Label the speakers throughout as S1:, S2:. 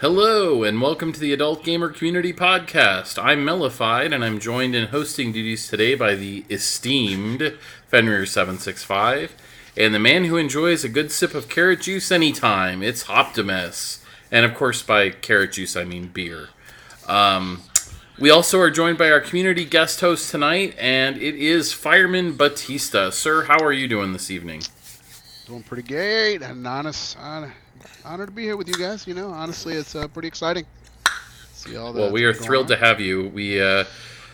S1: Hello, and welcome to the Adult Gamer Community Podcast. I'm Mellified, and I'm joined in hosting duties today by the esteemed Fenrir765, and the man who enjoys a good sip of carrot juice anytime. It's Optimus. And of course, by carrot juice, I mean beer. Um, we also are joined by our community guest host tonight, and it is Fireman Batista. Sir, how are you doing this evening?
S2: Doing pretty great, honor, honor to be here with you guys. You know, honestly, it's uh, pretty exciting.
S1: See all Well, we are thrilled on. to have you. We, uh,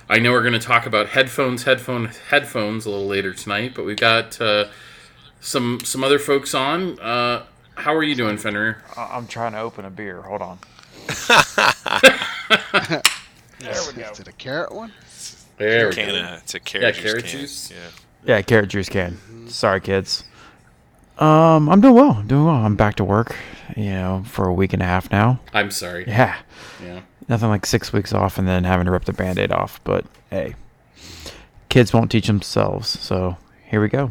S1: I know we're going to talk about headphones, headphone, headphones a little later tonight, but we've got uh, some some other folks on. Uh, how are you doing, Fenrir?
S3: I'm trying to open a beer. Hold on.
S2: there we go. Is it a carrot one?
S1: There we
S4: can,
S1: go.
S4: Uh, it's a carrot,
S1: yeah,
S4: juice
S1: carrot
S4: can.
S1: juice.
S3: Yeah. Yeah, carrot juice can. Mm-hmm. Sorry, kids. Um, I'm doing well. I'm doing well. I'm back to work. You know, for a week and a half now.
S1: I'm sorry.
S3: Yeah.
S1: Yeah.
S3: Nothing like six weeks off and then having to rip the band-aid off. But hey, kids won't teach themselves. So here we go.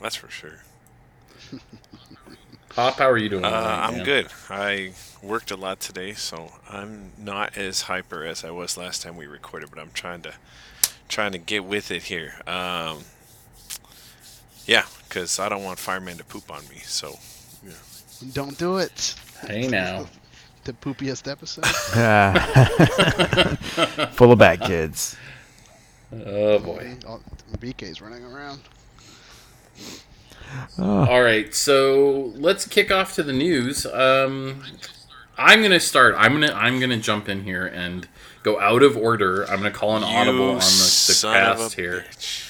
S4: That's for sure.
S1: Pop, how are you doing?
S4: Uh, I'm good. I worked a lot today, so I'm not as hyper as I was last time we recorded, but I'm trying to trying to get with it here. Um, yeah, because I don't want fireman to poop on me. So, yeah.
S2: Don't do it.
S1: Hey now.
S2: the poopiest episode.
S3: Full of bad kids.
S1: Oh boy.
S2: BK's running around.
S1: Oh. All right, so let's kick off to the news. Um, I'm gonna start. I'm gonna I'm gonna jump in here and go out of order. I'm gonna call an
S4: you
S1: audible on the, the cast here. Bitch.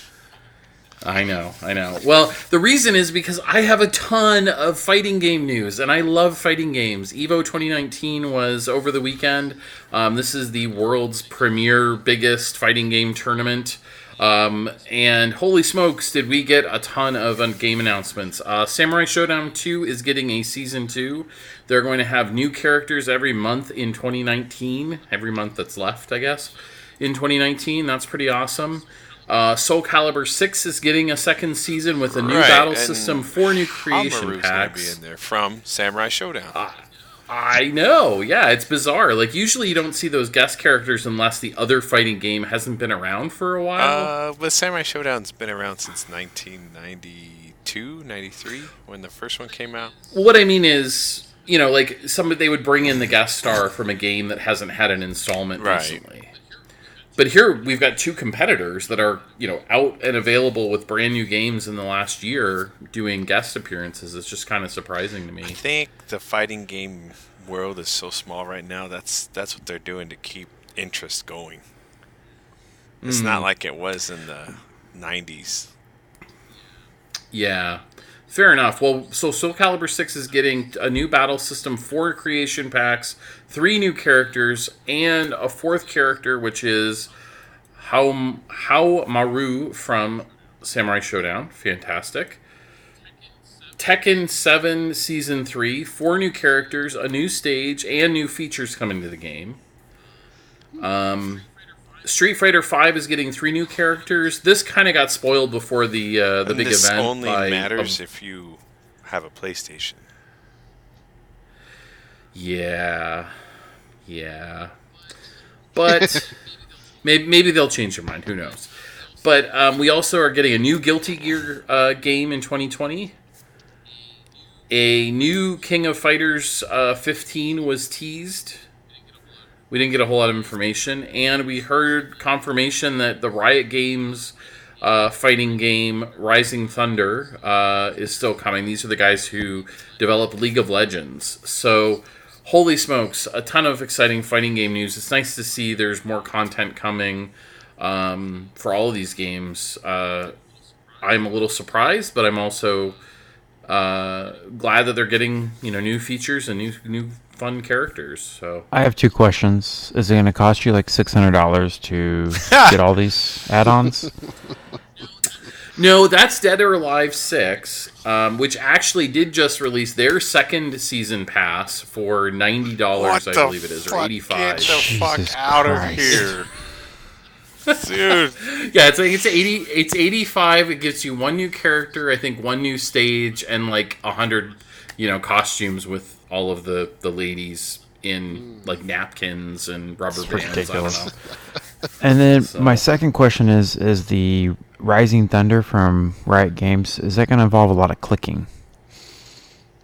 S1: I know, I know. Well, the reason is because I have a ton of fighting game news, and I love fighting games. Evo 2019 was over the weekend. Um, this is the world's premier, biggest fighting game tournament. Um, and holy smokes, did we get a ton of game announcements. Uh, Samurai Shodown 2 is getting a season 2. They're going to have new characters every month in 2019. Every month that's left, I guess, in 2019. That's pretty awesome. Uh, Soul Calibur 6 is getting a second season with a new
S4: right,
S1: battle system, four new creation
S4: Haohmaru's
S1: packs.
S4: Gonna be in there from Samurai Shodown.
S1: Uh, I know, yeah, it's bizarre. Like usually you don't see those guest characters unless the other fighting game hasn't been around for a while.
S4: Uh, but Samurai Shodown's been around since 1992, 93 when the first one came out.
S1: What I mean is, you know, like somebody they would bring in the guest star from a game that hasn't had an installment
S4: right.
S1: recently. But here we've got two competitors that are, you know, out and available with brand new games in the last year doing guest appearances. It's just kind of surprising to me. I
S4: think the fighting game world is so small right now. That's that's what they're doing to keep interest going. It's mm. not like it was in the 90s.
S1: Yeah. Fair enough. Well, so Soul Calibur 6 is getting a new battle system, four creation packs, three new characters, and a fourth character, which is Haohmaru from Samurai Shodown. Fantastic. Tekken 7 Season 3, four new characters, a new stage, and new features coming to the game. Um, Street Fighter Five is getting three new characters. This kind of got spoiled before the uh, the
S4: and
S1: big
S4: this
S1: event.
S4: This only
S1: by,
S4: matters um, if you have a PlayStation.
S1: Yeah, yeah, but maybe maybe they'll change their mind. Who knows? But um, we also are getting a new Guilty Gear uh, game in 2020. A new King of Fighters uh, 15 was teased we didn't get a whole lot of information, and we heard confirmation that the Riot Games uh, fighting game Rising Thunder uh, is still coming. These are the guys who developed League of Legends. So, holy smokes, a ton of exciting fighting game news. It's nice to see there's more content coming um, for all of these games. Uh, I'm a little surprised, but I'm also uh, glad that they're getting you know new features and new new fun characters. So
S3: I have two questions. Is it going to cost you like six hundred dollars to get all these add-ons?
S1: No, that's Dead or Alive Six, um, which actually did just release their second season pass for ninety dollars, I believe it is, or eighty-five.
S4: Get the fuck out of here! Dude,
S1: Yeah, it's like it's eighty. It's eighty-five. It gives you one new character, I think, one new stage, and like a hundred, you know, costumes with all of the the ladies in like napkins and rubber
S3: It's
S1: bands.
S3: ridiculous.
S1: I don't know.
S3: And then
S1: So-
S3: my second question is: Is the Rising Thunder from Riot Games is that going to involve a lot of clicking?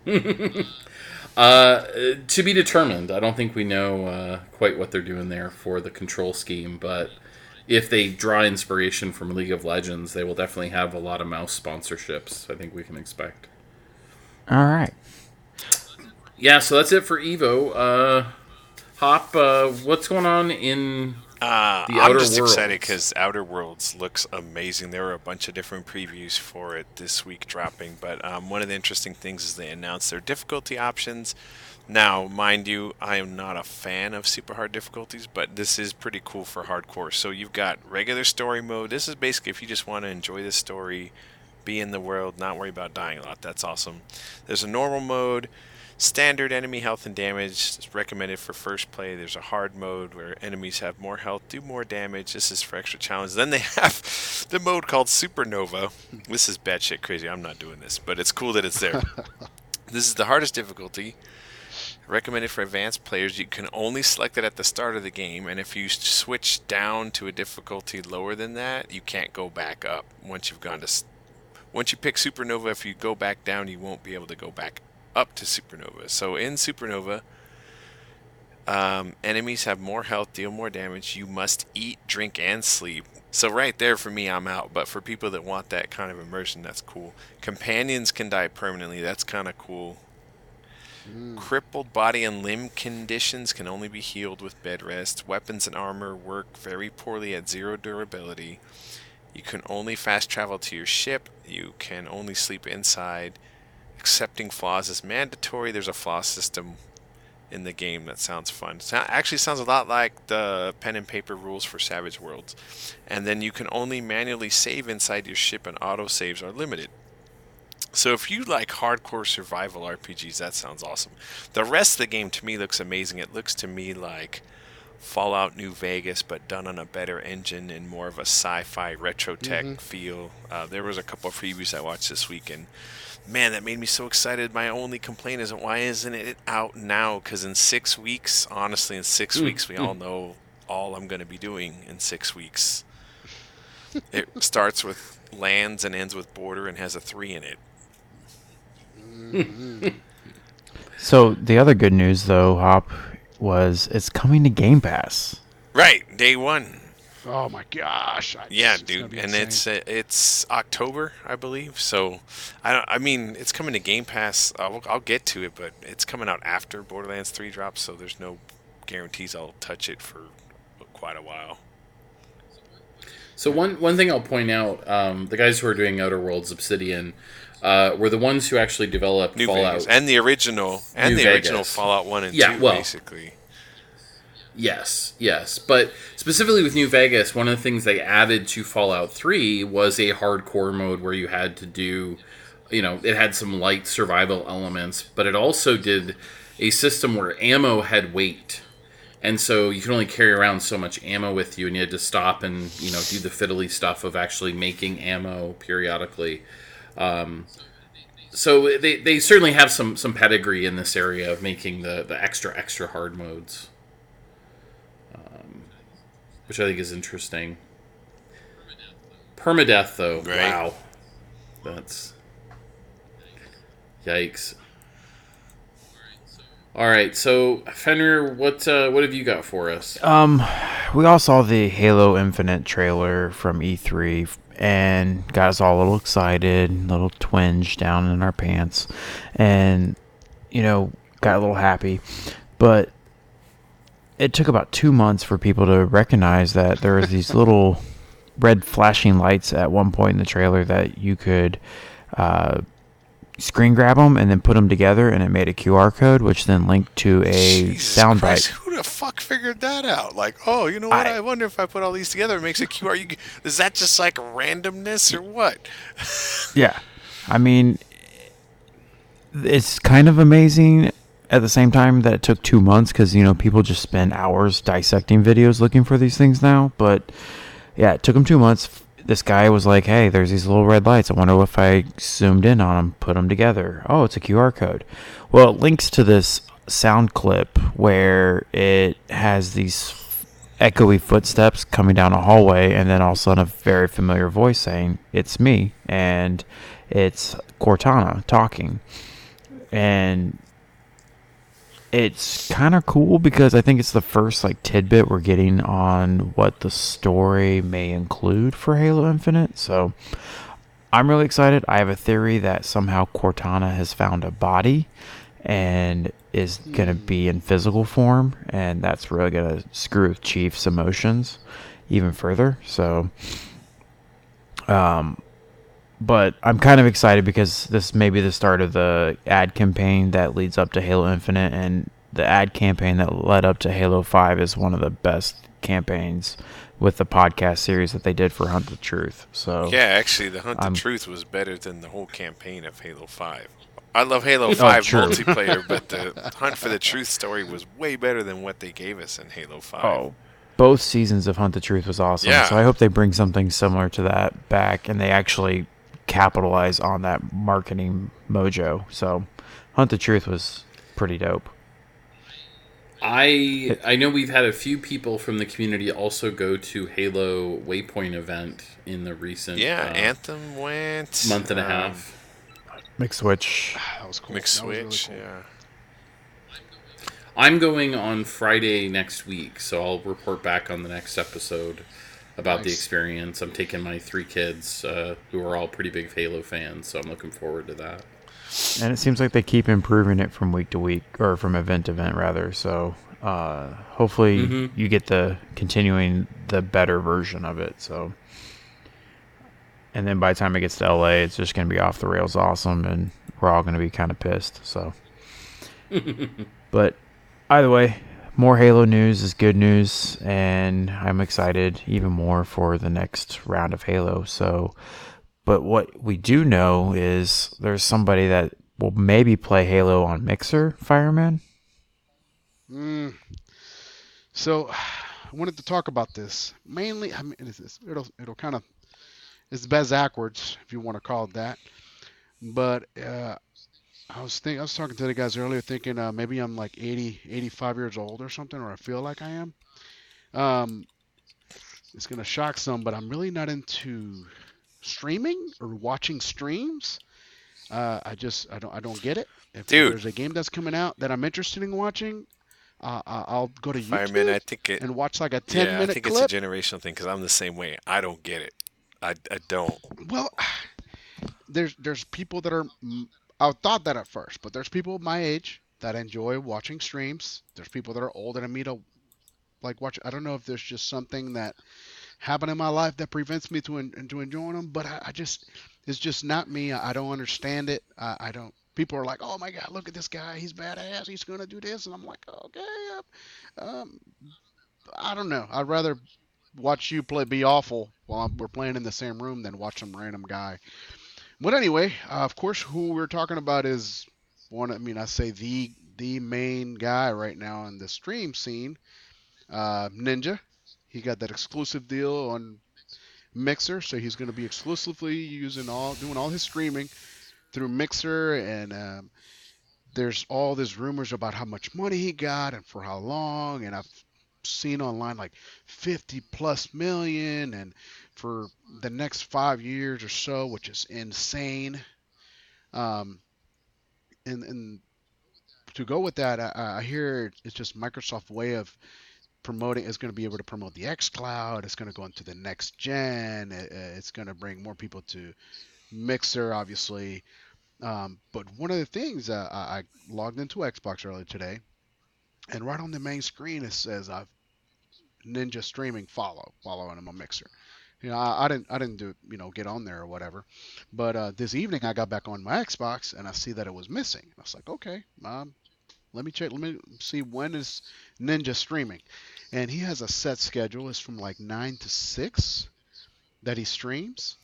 S1: Uh, to be determined. I don't think we know uh, quite what they're doing there for the control scheme, but if they draw inspiration from League of Legends, they will definitely have a lot of mouse sponsorships. I think we can expect.
S3: All right.
S1: Yeah, so that's it for Evo. Uh, Hop, uh, what's going on in
S4: Uh,
S1: The
S4: I'm
S1: Outer
S4: just excited because Outer Worlds looks amazing. There were a bunch of different previews for it this week dropping, but um, one of the interesting things is they announced their difficulty options. Now, mind you, I am not a fan of super hard difficulties, but this is pretty cool for hardcore. So you've got regular story mode. This is basically if you just want to enjoy the story, be in the world, not worry about dying a lot. That's awesome. There's a normal mode. Standard enemy health and damage is recommended for first play. There's a hard mode where enemies have more health, do more damage. This is for extra challenge. Then they have the mode called Supernova. This is batshit crazy. I'm not doing this, but it's cool that it's there. this is the hardest difficulty. Recommended for advanced players. You can only select it at the start of the game, and if you switch down to a difficulty lower than that, you can't go back up once you've gone to. Once you pick Supernova, if you go back down, you won't be able to go back up to Supernova. So in Supernova, um, enemies have more health, deal more damage. You must eat, drink, and sleep. So right there, for me, I'm out. But for people that want that kind of immersion, that's cool. Companions can die permanently. That's kind of cool. Crippled body and limb conditions can only be healed with bed rest. Weapons and armor work very poorly at zero durability. You can only fast travel to your ship. You can only sleep inside. Accepting flaws is mandatory. There's a flaw system in the game that sounds fun. It actually sounds a lot like the pen and paper rules for Savage Worlds. And then you can only manually save inside your ship, and auto saves are limited. So if you like hardcore survival RPGs, that sounds awesome. The rest of the game to me looks amazing. It looks to me like Fallout New Vegas, but done on a better engine and more of a sci-fi retro tech feel. Uh, there was a couple of previews I watched this week, and man, that made me so excited. My only complaint is why isn't it out now? Because in six weeks, honestly, in six hmm. weeks, we all hmm. know all I'm going to be doing in six weeks. it starts with lands and ends with border and has a three in it.
S3: So the other good news, though, Hop, was it's coming to Game Pass.
S4: Right, day one.
S2: Oh my gosh! I-
S4: Yeah,
S2: it's gonna
S4: dude, and
S2: insane.
S4: it's uh, it's October, I believe. So, I don't. I mean, it's coming to Game Pass. I'll, I'll get to it, but it's coming out after Borderlands Three drops, so there's no guarantees I'll touch it for quite a while.
S1: So one one thing I'll point out, um, the guys who are doing Outer Worlds Obsidian uh, were the ones who actually developed
S4: New
S1: Fallout.
S4: Vegas and the original and
S1: New
S4: the original Fallout One and
S1: Yeah,
S4: Two,
S1: well-
S4: basically.
S1: Yes, yes. But specifically with New Vegas, one of the things they added to Fallout 3 was a hardcore mode where you had to do, you know, it had some light survival elements, but it also did a system where ammo had weight. And so you can only carry around so much ammo with you, and you had to stop and, you know, do the fiddly stuff of actually making ammo periodically. Um, so they, they certainly have some, some pedigree in this area of making the, the extra, extra hard modes which I think is interesting. Permadeath, though,
S4: Right.
S1: wow, that's yikes. All right, so Fenrir, what uh, what have you got for us?
S3: Um, we all saw the Halo Infinite trailer from E3 and got us all a little excited, a little twinge down in our pants, and you know got a little happy, but it took about two months for people to recognize that there was these little red flashing lights at one point in the trailer that you could uh, screen grab them and then put them together, and it made a QR code, which then linked to a soundbite.
S4: Who the fuck figured that out? Like, oh, you know what? I,
S3: I-
S4: wonder if I put all these together, it makes a QR. You, is that just like randomness or what?
S3: Yeah. I mean, it's kind of amazing at the same time that it took two months because, you know, people just spend hours dissecting videos looking for these things now. But yeah, it took him two months. This guy was like, "Hey, there's these little red lights. I wonder if I zoomed in on them, put them together. Oh, it's a QR code. Well, it links to this sound clip where it has these echoey footsteps coming down a hallway, and then all of a sudden a very familiar voice saying, "It's me," and it's Cortana talking, and it's kind of cool because I think it's the first like tidbit we're getting on what the story may include for Halo Infinite. So I'm really excited. I have a theory that somehow Cortana has found a body and is going to be in physical form, and that's really going to screw with Chief's emotions even further. So, um, but I'm kind of excited because this may be the start of the ad campaign that leads up to Halo Infinite, and the ad campaign that led up to Halo 5 is one of the best campaigns with the podcast series that they did for Hunt the Truth. So
S4: Yeah, actually, the Hunt the
S3: I'm-
S4: Truth was better than the whole campaign of Halo 5. I love Halo 5
S3: true.
S4: multiplayer, but the Hunt for the Truth story was way better than what they gave us in Halo 5.
S3: Oh, both seasons of Hunt the Truth was awesome.
S4: Yeah.
S3: So I hope they bring something similar to that back, and they actually capitalize on that marketing mojo. So Hunt the Truth was pretty dope.
S1: I I know we've had a few people from the community also go to Halo Waypoint event in the recent
S4: yeah,
S1: uh,
S4: Anthem went.
S1: month and a
S4: um,
S1: half.
S3: McSwitch.
S2: That was cool.
S4: Mixed
S2: That really
S4: Switch,
S2: cool.
S4: yeah.
S1: I'm going on Friday next week, so I'll report back on the next episode about the experience. I'm taking my three kids, uh, who are all pretty big Halo fans, so I'm looking forward to that.
S3: And it seems like they keep improving it from week to week, or from event to event, rather. So uh, hopefully
S1: Mhm.
S3: you get the continuing the better version of it. So, and then by the time it gets to LA, it's just going to be off the rails awesome, and we're all going to be kind of pissed. So, but either way, more Halo news is good news, and I'm excited even more for the next round of Halo. So, but what we do know is there's somebody that will maybe play Halo on Mixer, Fireman.
S2: Mm. So, I wanted to talk about this mainly. I mean, it'll it'll kind of it's best backwards if you want to call it that. But uh, I was think I was talking to the guys earlier, thinking uh, maybe I'm like 80, 85 years old or something, or I feel like I am. Um, it's gonna shock some, but I'm really not into streaming or watching streams. Uh, I just I don't I don't get it. If
S4: Dude.
S2: there's a game that's coming out that I'm interested in watching, uh, I'll go to YouTube
S4: Fireman, I think it.
S2: and watch like a 10
S4: Yeah, I think
S2: clip.
S4: it's a generational thing because I'm the same way. I don't get it. I, I don't.
S2: Well, there's there's people that are. I thought that at first, but there's people my age that enjoy watching streams. There's people that are older than me to like watch. I don't know if there's just something that happened in my life that prevents me to en- to enjoying them, but I, I just it's just not me. I, I don't understand it. I, I don't. People are like, "Oh my God, look at this guy! He's badass. He's gonna do this," and I'm like, "Okay, um, I don't know. I'd rather watch you play be awful while I'm, we're playing in the same room than watch some random guy. But anyway, uh, of course, who we're talking about is one. I mean, I say the the main guy right now in the stream scene, uh, Ninja. He got that exclusive deal on Mixer, so he's going to be exclusively using all doing all his streaming through Mixer, and um, there's all these rumors about how much money he got and for how long, and I've seen online like 50 plus million and for the next five years or so, which is insane. Um, and and to go with that, I, I hear it's just Microsoft way of promoting. It's going to be able to promote the X Cloud. It's going to go into the next gen. It, it's going to bring more people to Mixer, obviously. Um, but one of the things uh, I, I logged into Xbox earlier today, and right on the main screen it says I've Ninja streaming follow following him on Mixer. You know, I, I didn't I didn't do you know get on there or whatever, but uh, this evening I got back on my Xbox and I see that it was missing. I was like, okay, um, let me check. Let me see when is Ninja streaming, and he has a set schedule. It's from like nine to six that he streams.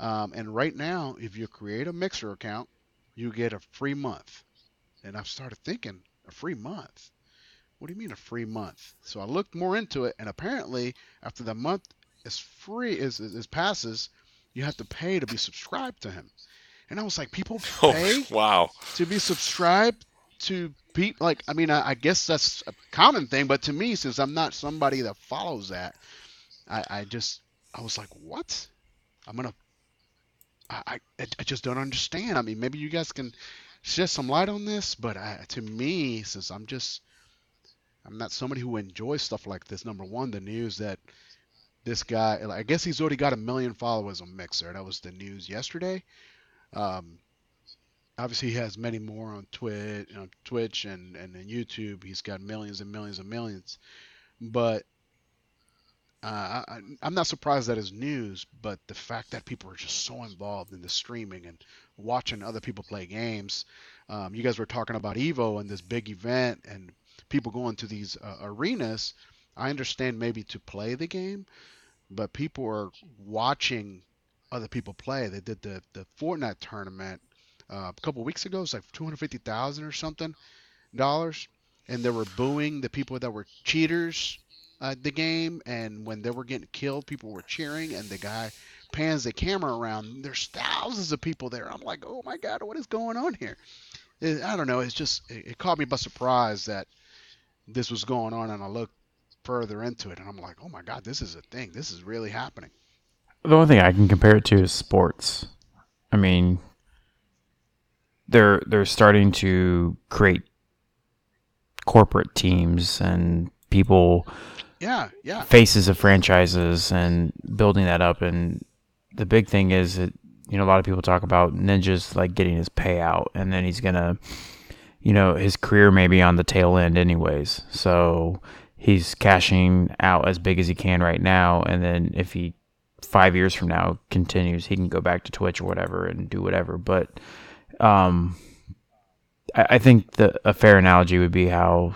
S2: Um, and right now, if you create a Mixer account, you get a free month. And I've started thinking, a free month? What do you mean a free month? So I looked more into it, and apparently, after the month is free is is, is passes, you have to pay to be subscribed to him. And I was like, people
S4: Oh,
S2: pay
S4: wow.
S2: to be subscribed to people like I mean I, I guess that's a common thing, but to me, since I'm not somebody that follows that, I, I just I was like, what? I'm gonna I, I I just don't understand. I mean, maybe you guys can shed some light on this, but I, to me, since I'm just I'm not somebody who enjoys stuff like this. Number one, the news that this guy, I guess he's already got a million followers on Mixer. That was the news yesterday. Um, obviously, he has many more on Twitch, know, Twitch and and YouTube. He's got millions and millions and millions. But uh, I, I'm not surprised that his news, but the fact that people are just so involved in the streaming and watching other people play games. Um, you guys were talking about Evo and this big event and people going to these uh, arenas. I understand maybe to play the game, but people are watching other people play. They did the the Fortnite tournament uh, a couple weeks ago. It was like two hundred fifty thousand or something dollars, and they were booing the people that were cheaters at the game. And when they were getting killed, people were cheering, and the guy pans the camera around. There's thousands of people there. I'm like, oh my god, what is going on here? It, I don't know. It's just it, it caught me by surprise that this was going on, and I looked further into it, and I'm like, oh my god, this is a thing. This is really happening.
S3: The only thing I can compare it to is sports. I mean, they're they're starting to create corporate teams and people
S2: Yeah, yeah.
S3: faces of franchises and building that up and the big thing is that you know a lot of people talk about ninjas like getting his payout and then he's gonna you know his career may be on the tail end anyways so he's cashing out as big as he can right now and then if he five years from now continues he can go back to twitch or whatever and do whatever but um i, I think the a fair analogy would be how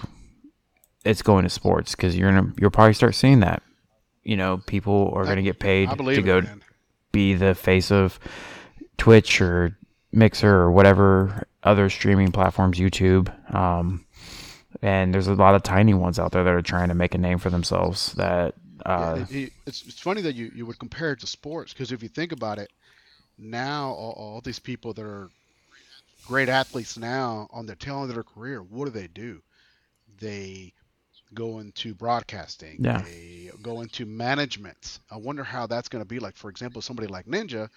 S3: it's going to sports because you're gonna you'll probably start seeing that you know people are going to get paid to go
S2: man.
S3: be the face of Twitch or Mixer or whatever other streaming platforms, YouTube. Um, and there's a lot of tiny ones out there that are trying to make a name for themselves. That
S2: Yeah,
S3: uh,
S2: it- it- it's, it's funny that you, you would compare it to sports because if you think about it, now all, all these people that are great athletes now on the tail end of their career, what do they do? They go into broadcasting.
S3: Yeah.
S2: They go into management. I wonder how that's going to be like. For example, somebody like Ninja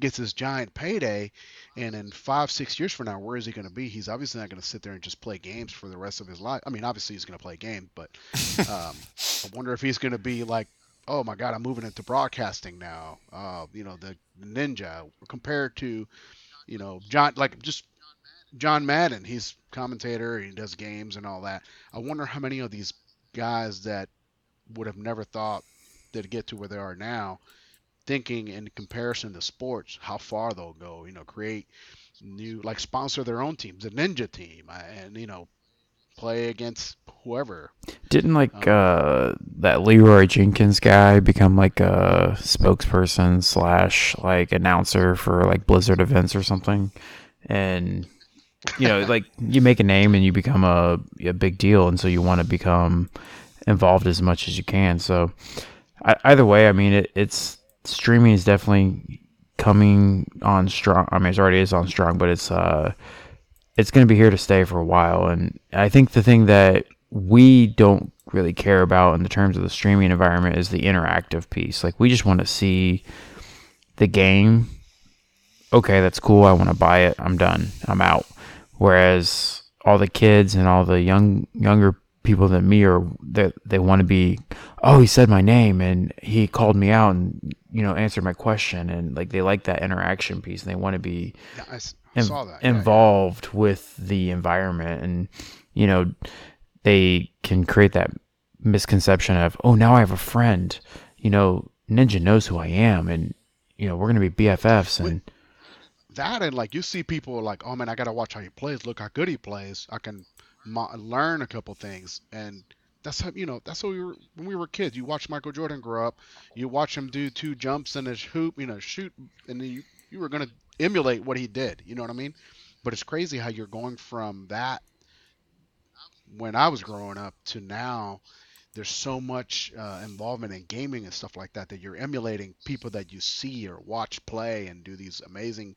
S2: gets this giant payday, and in five, six years from now, where is he going to be? He's obviously not going to sit there and just play games for the rest of his life. I mean, obviously he's going to play games, but um, I wonder if he's going to be like, oh my God, I'm moving into broadcasting now. Uh, you know, the Ninja compared to, you know, John, like just John Madden. He's commentator. He does games and all that. I wonder how many of these guys that would have never thought they'd get to where they are now, thinking in comparison to sports, how far they'll go. You know, create new, like sponsor their own teams, the Ninja team, uh, and you know, play against whoever.
S3: didn't like uh, that Leeroy Jenkins guy become like a spokesperson slash like announcer for like Blizzard events or something, and you know like you make a name and you become a, a big deal, and so you want to become involved as much as you can. So I, either way, I mean it, it's streaming is definitely coming on strong. I mean it already is on strong, but it's uh it's going to be here to stay for a while. And I think the thing that we don't really care about in the terms of the streaming environment is the interactive piece. Like we just want to see the game. Okay, that's cool. I want to buy it. I'm done. I'm out. Whereas all the kids and all the young younger people than me are that they, want to be oh he said my name and he called me out and you know answered my question. And like they like that interaction piece and they want to be
S2: Yeah, I,
S3: in-
S2: that. yeah,
S3: involved with the environment. And you know they can create that misconception of oh now i have a friend. You know ninja knows who i am and you know we're going to be bffs and
S2: that and like you see people like oh man i gotta watch how he plays. Look how good he plays. I can mo- learn a couple things. And that's how you know that's how we were when we were kids. You watch michael jordan grow up. You watch him do two jumps in his hoop you know shoot and then you, you were gonna emulate what he did. You know what i mean? But it's crazy how you're going from that when i was growing up to now there's so much uh, involvement in gaming and stuff like that that you're emulating people that you see or watch play and do these amazing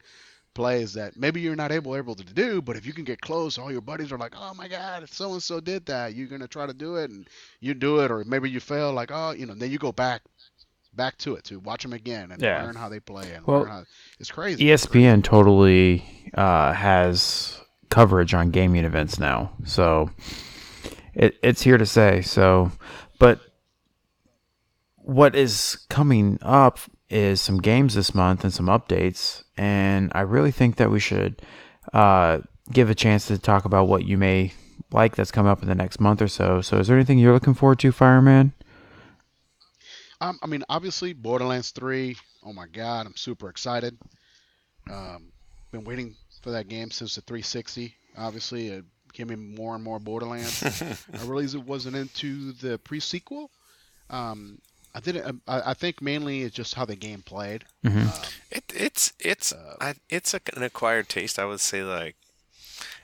S2: plays that maybe you're not able able to do, but if you can get close, all your buddies are like, "Oh my God, if so and so did that, you're gonna try to do it," and you do it, or maybe you fail, like, "Oh, you know," then you go back back to it to watch them again and
S3: Yeah.
S2: learn how they play and
S3: Well,
S2: learn how it's crazy.
S3: ESPN totally uh, has coverage on gaming events now, so it, it's here to say. So, but what is coming up is some games this month and some updates, and I really think that we should uh, give a chance to talk about what you may like that's coming up in the next month or so. So, is there anything you're looking forward to, Fireman?
S2: Um, I mean, obviously, Borderlands 3. Oh my God, I'm super excited. Um, been waiting for that game since the 360. Obviously, gave me more and more Borderlands. I realized it wasn't into the pre-sequel. Um, I didn't. I, I think mainly it's just how the game played.
S3: Mhm.
S2: Uh,
S4: It, it's it's
S2: Uh,
S4: I, it's a, an acquired taste. I would say like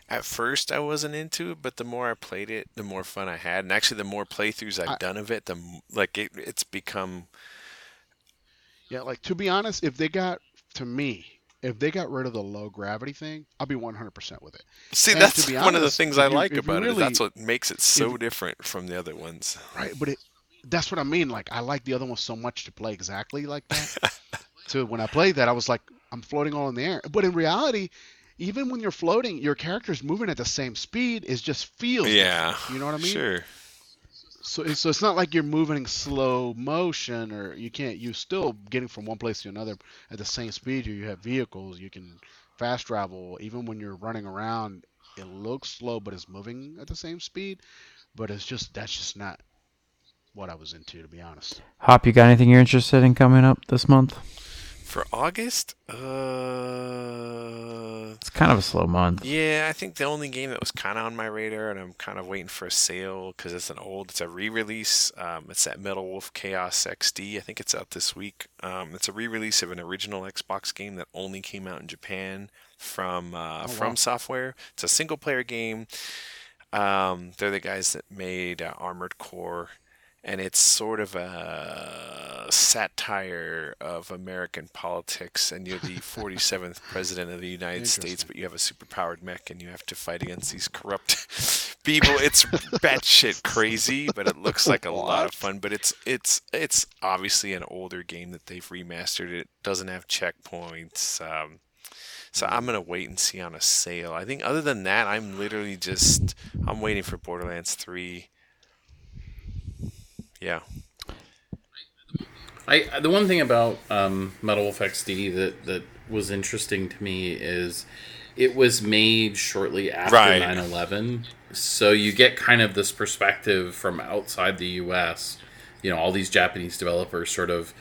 S4: at first I wasn't into it, but the more I played it, the more fun I had, and actually the more playthroughs I've
S2: I-
S4: done of it, the like it, it's become
S2: yeah, like to be honest, if they got to me, if they got rid of the low gravity thing, I'll be 100% with it.
S4: see
S2: And to
S4: that's
S2: be
S4: one of the things I
S2: you-
S4: like about it.
S2: Really-
S4: that's what makes it so different from the other ones.
S2: Right, but it that's what I mean. Like I like the other one so much to play exactly like that. so when I played that, I was like, I'm floating all in the air. But in reality, even when you're floating, your character's moving at the same speed. It just feels.
S4: Yeah,
S2: different, You know what I mean?
S4: Sure.
S2: So, so it's not like you're moving in slow motion, or you can't. you're still getting from one place to another at the same speed. You have vehicles. You can fast travel. Even when you're running around, it looks slow, but it's moving at the same speed. But it's just that's just not what I was into, to be honest.
S3: Hop, you got anything you're interested in coming up this month?
S4: For August, uh,
S3: It's kind of a slow month.
S4: yeah, I think the only game that was kind of on my radar, and I'm kind of waiting for a sale because it's an old, it's a re-release. Um, it's that Metal Wolf Chaos XD. I think it's out this week. Um, it's a re-release of an original Xbox game that only came out in Japan from uh,
S2: Oh,
S4: From
S2: wow.
S4: Software. It's a single-player game. Um, they're the guys that made uh, Armored Core, and it's sort of a satire of American politics. And you're the 47th president of the United States, but you have a superpowered mech, and you have to fight against these corrupt people. It's batshit crazy, but it looks like a lot of fun. But it's it's it's obviously an older game that they've remastered. It doesn't have checkpoints. Um, so I'm gonna wait and see on a sale. I think other than that, I'm literally just I'm waiting for Borderlands 3. Yeah.
S1: I the one thing about um, Metal Wolf XD that that was interesting to me is it was made shortly after
S4: Right.
S1: 9/11, so you get kind of this perspective from outside the U.S. You know, all these Japanese developers sort of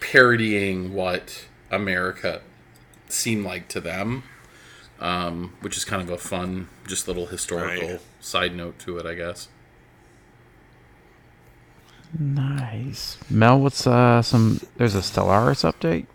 S1: parodying what America seemed like to them, um, which is kind of a fun, just little historical
S4: Right.
S1: side note to it, I guess.
S3: Nice. Mel, what's uh some there's a Stellaris update?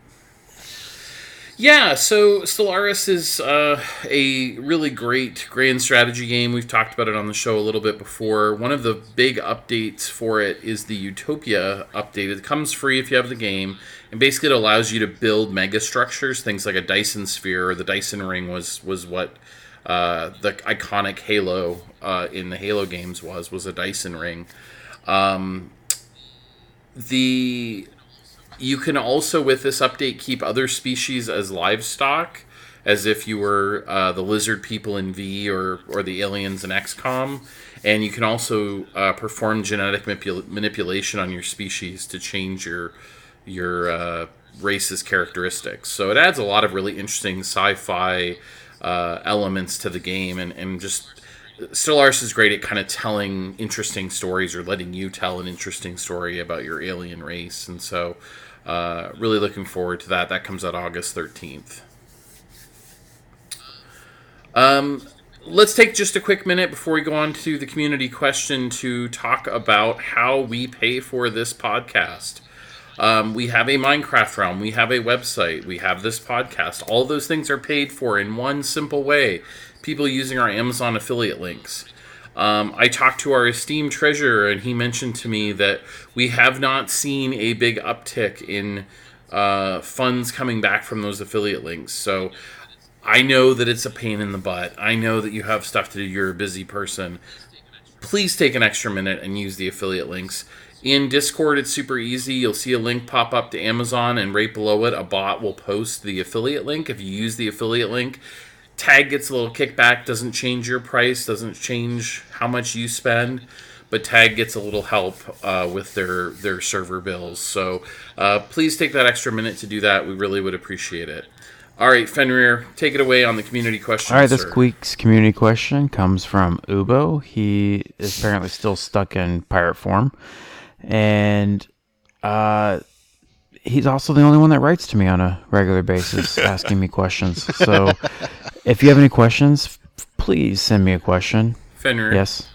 S1: Yeah, so Stellaris is uh, a really great grand strategy game. We've talked about it on the show a little bit before. One of the big updates for it is the Utopia update. It comes free if you have the game, and basically it allows you to build mega structures, things like a Dyson sphere or the Dyson ring was was what uh, the iconic Halo uh, in the Halo games was was a Dyson ring. Um, the you can also with this update keep other species as livestock as if you were uh, the lizard people in v or, or the aliens in xcom and you can also uh, perform genetic manipul- manipulation on your species to change your your uh, race's characteristics. So it adds a lot of really interesting sci-fi uh, elements to the game and, and just Stellaris is great at kind of telling interesting stories or letting you tell an interesting story about your alien race. And so, uh, really looking forward to that. That comes out August 13th. Um, let's take just a quick minute before we go on to the community question to talk about how we pay for this podcast. Um, we have a Minecraft realm. We have a website. We have this podcast. All those things are paid for in one simple way people using our Amazon affiliate links. Um, I talked to our esteemed treasurer, and he mentioned to me that we have not seen a big uptick in uh, funds coming back from those affiliate links. So I know that it's a pain in the butt. I know that you have stuff to do. You're a busy person. Please take an extra minute and use the affiliate links. In Discord, it's super easy. You'll see a link pop up to Amazon, and right below it, a bot will post the affiliate link. If you use the affiliate link, Tag gets a little kickback, doesn't change your price, doesn't change how much you spend, but Tag gets a little help uh, with their, their server bills. So uh, please take that extra minute to do that. We really would appreciate it. All right, Fenrir, take it away on the community question.
S3: All right, this
S1: sir.
S3: week's community question comes from Ubo. He is apparently still stuck in pirate form, and uh, he's also the only one that writes to me on a regular basis, asking me questions. So, if you have any questions, please send me a question.
S1: Fenrir,
S3: Yes.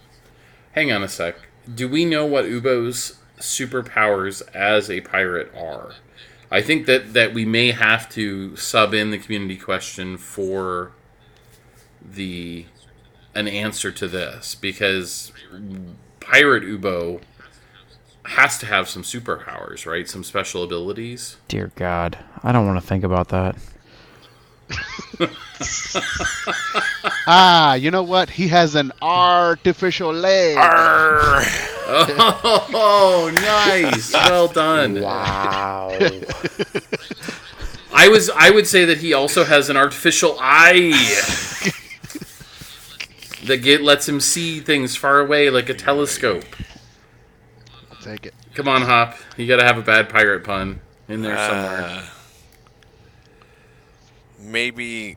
S1: hang on a sec. Do we know what Ubo's superpowers as a pirate are? I think that, that we may have to sub in the community question for the an answer to this because pirate Ubo has to have some superpowers, right? Some special abilities.
S3: Dear God, I don't want to think about that.
S2: Ah, you know what? He has an artificial leg.
S4: Arr!
S1: Oh, nice. Well done.
S3: Wow.
S1: I was I would say that he also has an artificial eye that get lets him see things far away like a telescope.
S2: I'll take it.
S1: Come on, Hop. You got to have a bad pirate pun in there somewhere.
S4: Uh, maybe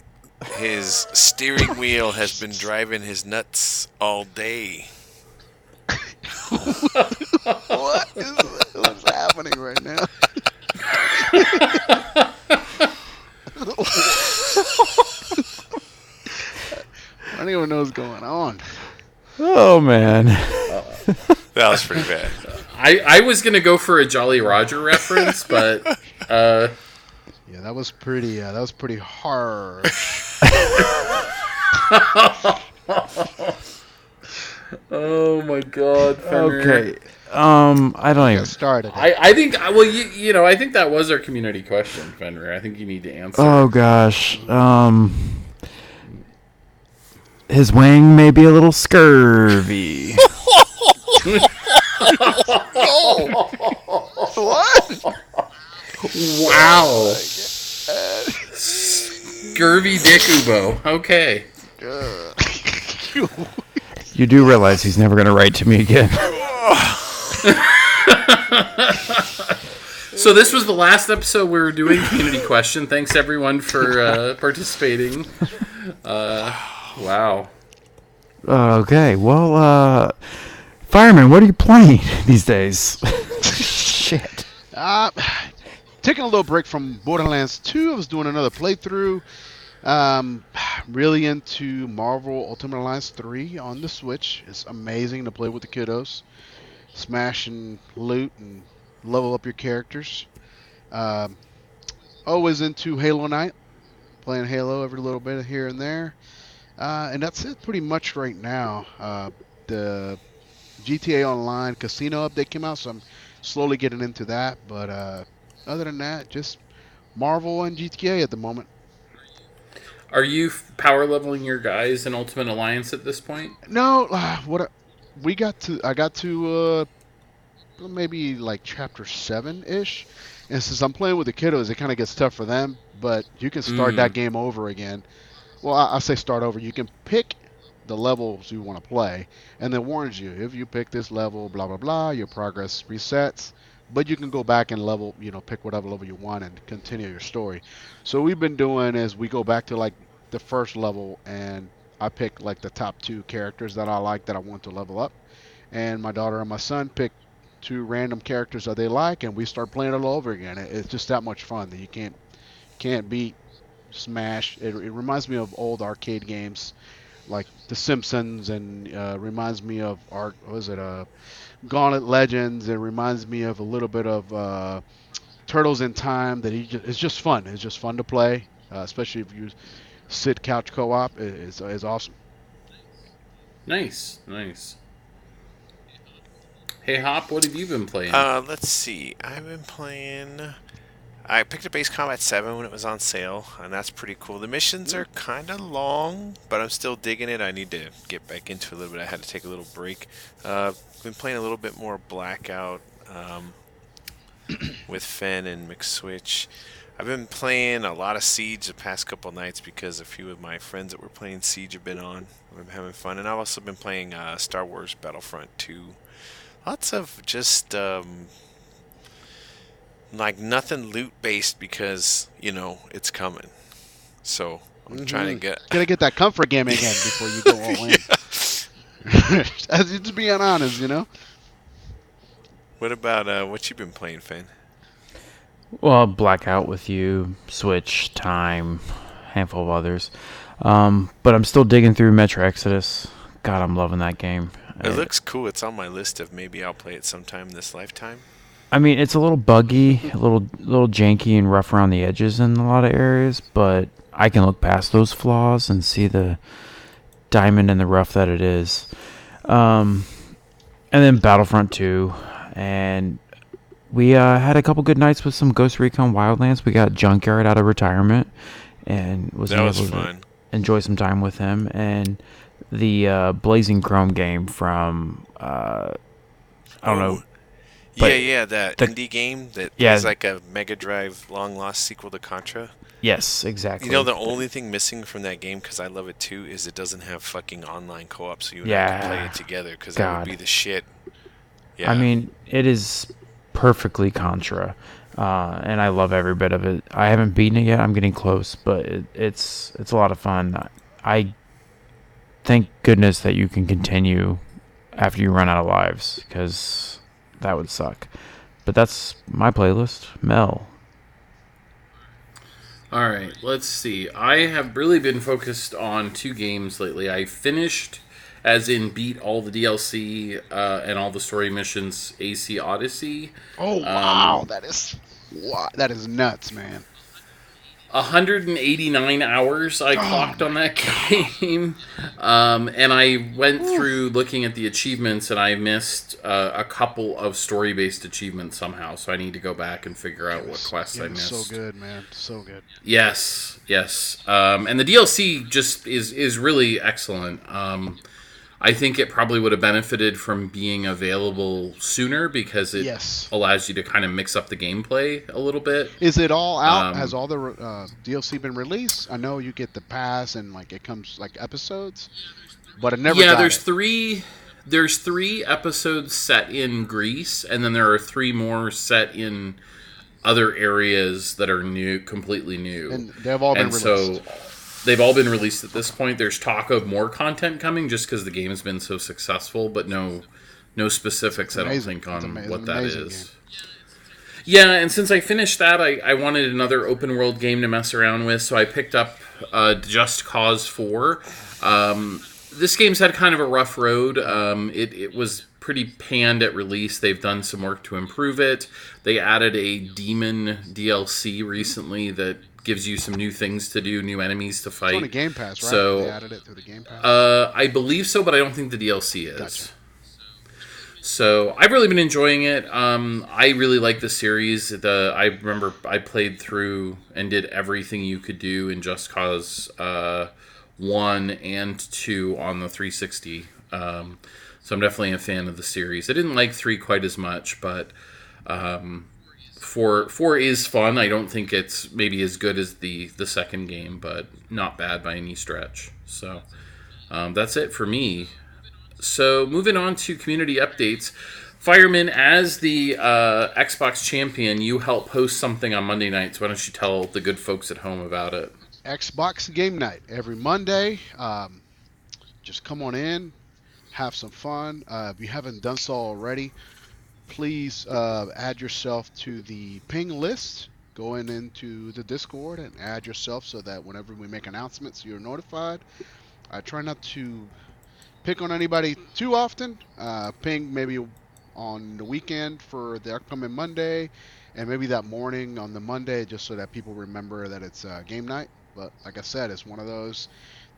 S4: his steering wheel has been driving his nuts all day.
S2: What is what's happening right now? I don't even know what's going on.
S3: oh man.
S4: That was pretty bad.
S1: I, I was gonna go for a Jolly Roger reference, but uh,
S2: Yeah, that was pretty. Uh, that was pretty hard.
S1: oh my god. Fenrir.
S3: Okay. Um, I don't
S2: Got
S3: even.
S2: started.
S1: I, I think well you you know I think that was our community question, Fenrir. I think you need to answer.
S3: Oh gosh. Um, his wing may be a little scurvy.
S2: what?
S1: Wow. Scurvy Dick Ubo. Okay.
S3: You do realize he's never going to write to me again.
S1: So this was the last episode we were doing community question. Thanks everyone for uh, participating. Uh, wow.
S3: okay. Well, uh, fireman, what are you playing these days? Shit.
S2: Uh, taking a little break from Borderlands 2. I was doing another playthrough. Um, really into Marvel Ultimate Alliance 3 on the Switch. It's amazing to play with the kiddos. Smash and loot and level up your characters. Um, always into Halo Night. Playing Halo every little bit here and there. Uh, and that's it pretty much right now. Uh, the GTA Online Casino update came out, so I'm slowly getting into that. But uh, other than that, just Marvel and GTA at the moment.
S1: Are you power leveling your guys in Ultimate Alliance at this point?
S2: No, uh, what I- we got to, I got to uh, maybe like chapter seven ish, and since I'm playing with the kiddos, it kind of gets tough for them. But you can start
S1: Mm.
S2: that game over again. Well, I, I say start over. You can pick the levels you want to play, and then warns you if you pick this level, blah blah blah, your progress resets. But you can go back and level, you know, pick whatever level you want and continue your story. So we've been doing is we go back to like the first level and I pick like the top two characters that I like that I want to level up, and my daughter and my son pick two random characters that they like, and we start playing it all over again. It's just that much fun that you can't can't beat Smash. It, it reminds me of old arcade games like The Simpsons, and uh, reminds me of art. What was it? Uh, Gauntlet Legends. It reminds me of a little bit of uh, Turtles in Time. That he just, it's just fun. It's just fun to play, uh, especially if you sit couch co-op. It, it's, it's awesome.
S1: Nice, nice. Hey Hop, what have you been playing?
S4: Uh, let's see. I've been playing. I picked up Ace Combat 7 when it was on sale, and that's pretty cool. The missions are kind of long, but I'm still digging it. I need to get back into it a little bit. I had to take a little break. Uh, been playing a little bit more Blackout um, with Fen and McSwitch. I've been playing a lot of Siege the past couple nights because a few of my friends that were playing Siege have been on. I've been having fun, and I've also been playing uh, Star Wars Battlefront 2. Lots of just um, like nothing loot based because you know it's coming. So I'm trying to get.
S2: Gotta get that comfort game again before you go all in. As just being honest, you know.
S4: What about uh, what you been playing, Fan?
S3: Well, Blackout with you, Switch, Time, handful of others. Um, but I'm still digging through Metro Exodus. God, I'm loving that game.
S4: It looks cool. It's on my list of maybe I'll play it sometime this lifetime.
S3: I mean, it's a little buggy, a little little janky and rough around the edges in a lot of areas, but I can look past those flaws and see the diamond in the rough that it is. Um, and then Battlefront 2, and we uh, had a couple good nights with some Ghost Recon Wildlands. We got Junkyard out of retirement, and was
S4: That was
S3: able to
S4: fun.
S3: enjoy some time with him. And the uh, Blazing Chrome game from uh, I don't know.
S4: Yeah,
S3: But
S4: yeah, that
S3: the-
S4: indie game that
S3: Yeah.
S4: is like a Mega Drive long lost sequel to Contra.
S3: Yes, exactly.
S4: You know, the only thing missing from that game, because I love it too, is it doesn't have fucking online co-op, so you and I can play it together. Because that would be the shit. Yeah.
S3: I mean, it is perfectly Contra, uh, and I love every bit of it. I haven't beaten it yet. I'm getting close, but it, it's it's a lot of fun. I thank goodness that you can continue after you run out of lives, because that would suck. But that's my playlist. Mel.
S1: All right, let's see. I have really been focused on two games lately. I finished, as in beat all the DLC uh, and all the story missions, AC Odyssey.
S2: Oh wow, that is wow, that is nuts, man.
S1: 189 hours I clocked on that game. Um, and I went through looking at the achievements and I missed uh, a couple of story based achievements somehow. So I need to go back and figure out what quests
S2: It
S1: I
S2: was
S1: missed.
S2: so good, man. So good.
S1: Yes, yes. Um, and the DLC just is is really excellent. Um, I think it probably would have benefited from being available sooner because it
S2: Yes.
S1: allows you to kind of mix up the gameplay a little bit.
S2: Is it all out?
S1: Um,
S2: Has all the uh, DLC been released? I know you get the pass and like it comes like episodes, but it never.
S1: yeah, there's
S2: it.
S1: three. There's three episodes set in Greece, and then there are three more set in other areas that are new, completely new.
S2: and they've all been
S1: and
S2: released.
S1: so they've all been released at this point. There's talk of more content coming just because the game has been so successful, but no, no specifics. I don't think on
S2: ama- it's
S1: what that is.
S2: amazing
S1: is. Yeah, and since I finished that, I, I wanted another open world game to mess around with, so I picked up uh, Just Cause 4. Um, this game's had kind of a rough road. Um, it, it was pretty panned at release. They've done some work to improve it. They added a demon DLC recently that gives you some new things to do, new enemies to fight.
S2: It's on the
S1: fight.
S2: Game Pass, right?
S1: So-
S2: they added it through the Game Pass.
S1: Uh, I believe so, but I don't think the DLC is.
S2: Gotcha.
S1: So I've really been enjoying it. Um, I really like the series. The I remember I played through and did everything you could do in Just Cause uh, one and two on the 360. Um, so I'm definitely a fan of the series. I didn't like three quite as much, but um, four four is fun. I don't think it's maybe as good as the the second game, but not bad by any stretch. So um, that's it for me. So moving on to community updates. Fireman, as the uh, Xbox champion, you help host something on Monday nights. Why don't you tell the good folks at home about it?
S2: Xbox Game Night every Monday. Um, just come on in, have some fun. Uh, if you haven't done so already, please uh, add yourself to the ping list. Go in into the Discord and add yourself so that whenever we make announcements, you're notified. I try not to pick on anybody too often. Uh, ping maybe on the weekend for the upcoming Monday, and maybe that morning on the Monday, just so that people remember that it's uh, game night. But like I said, it's one of those.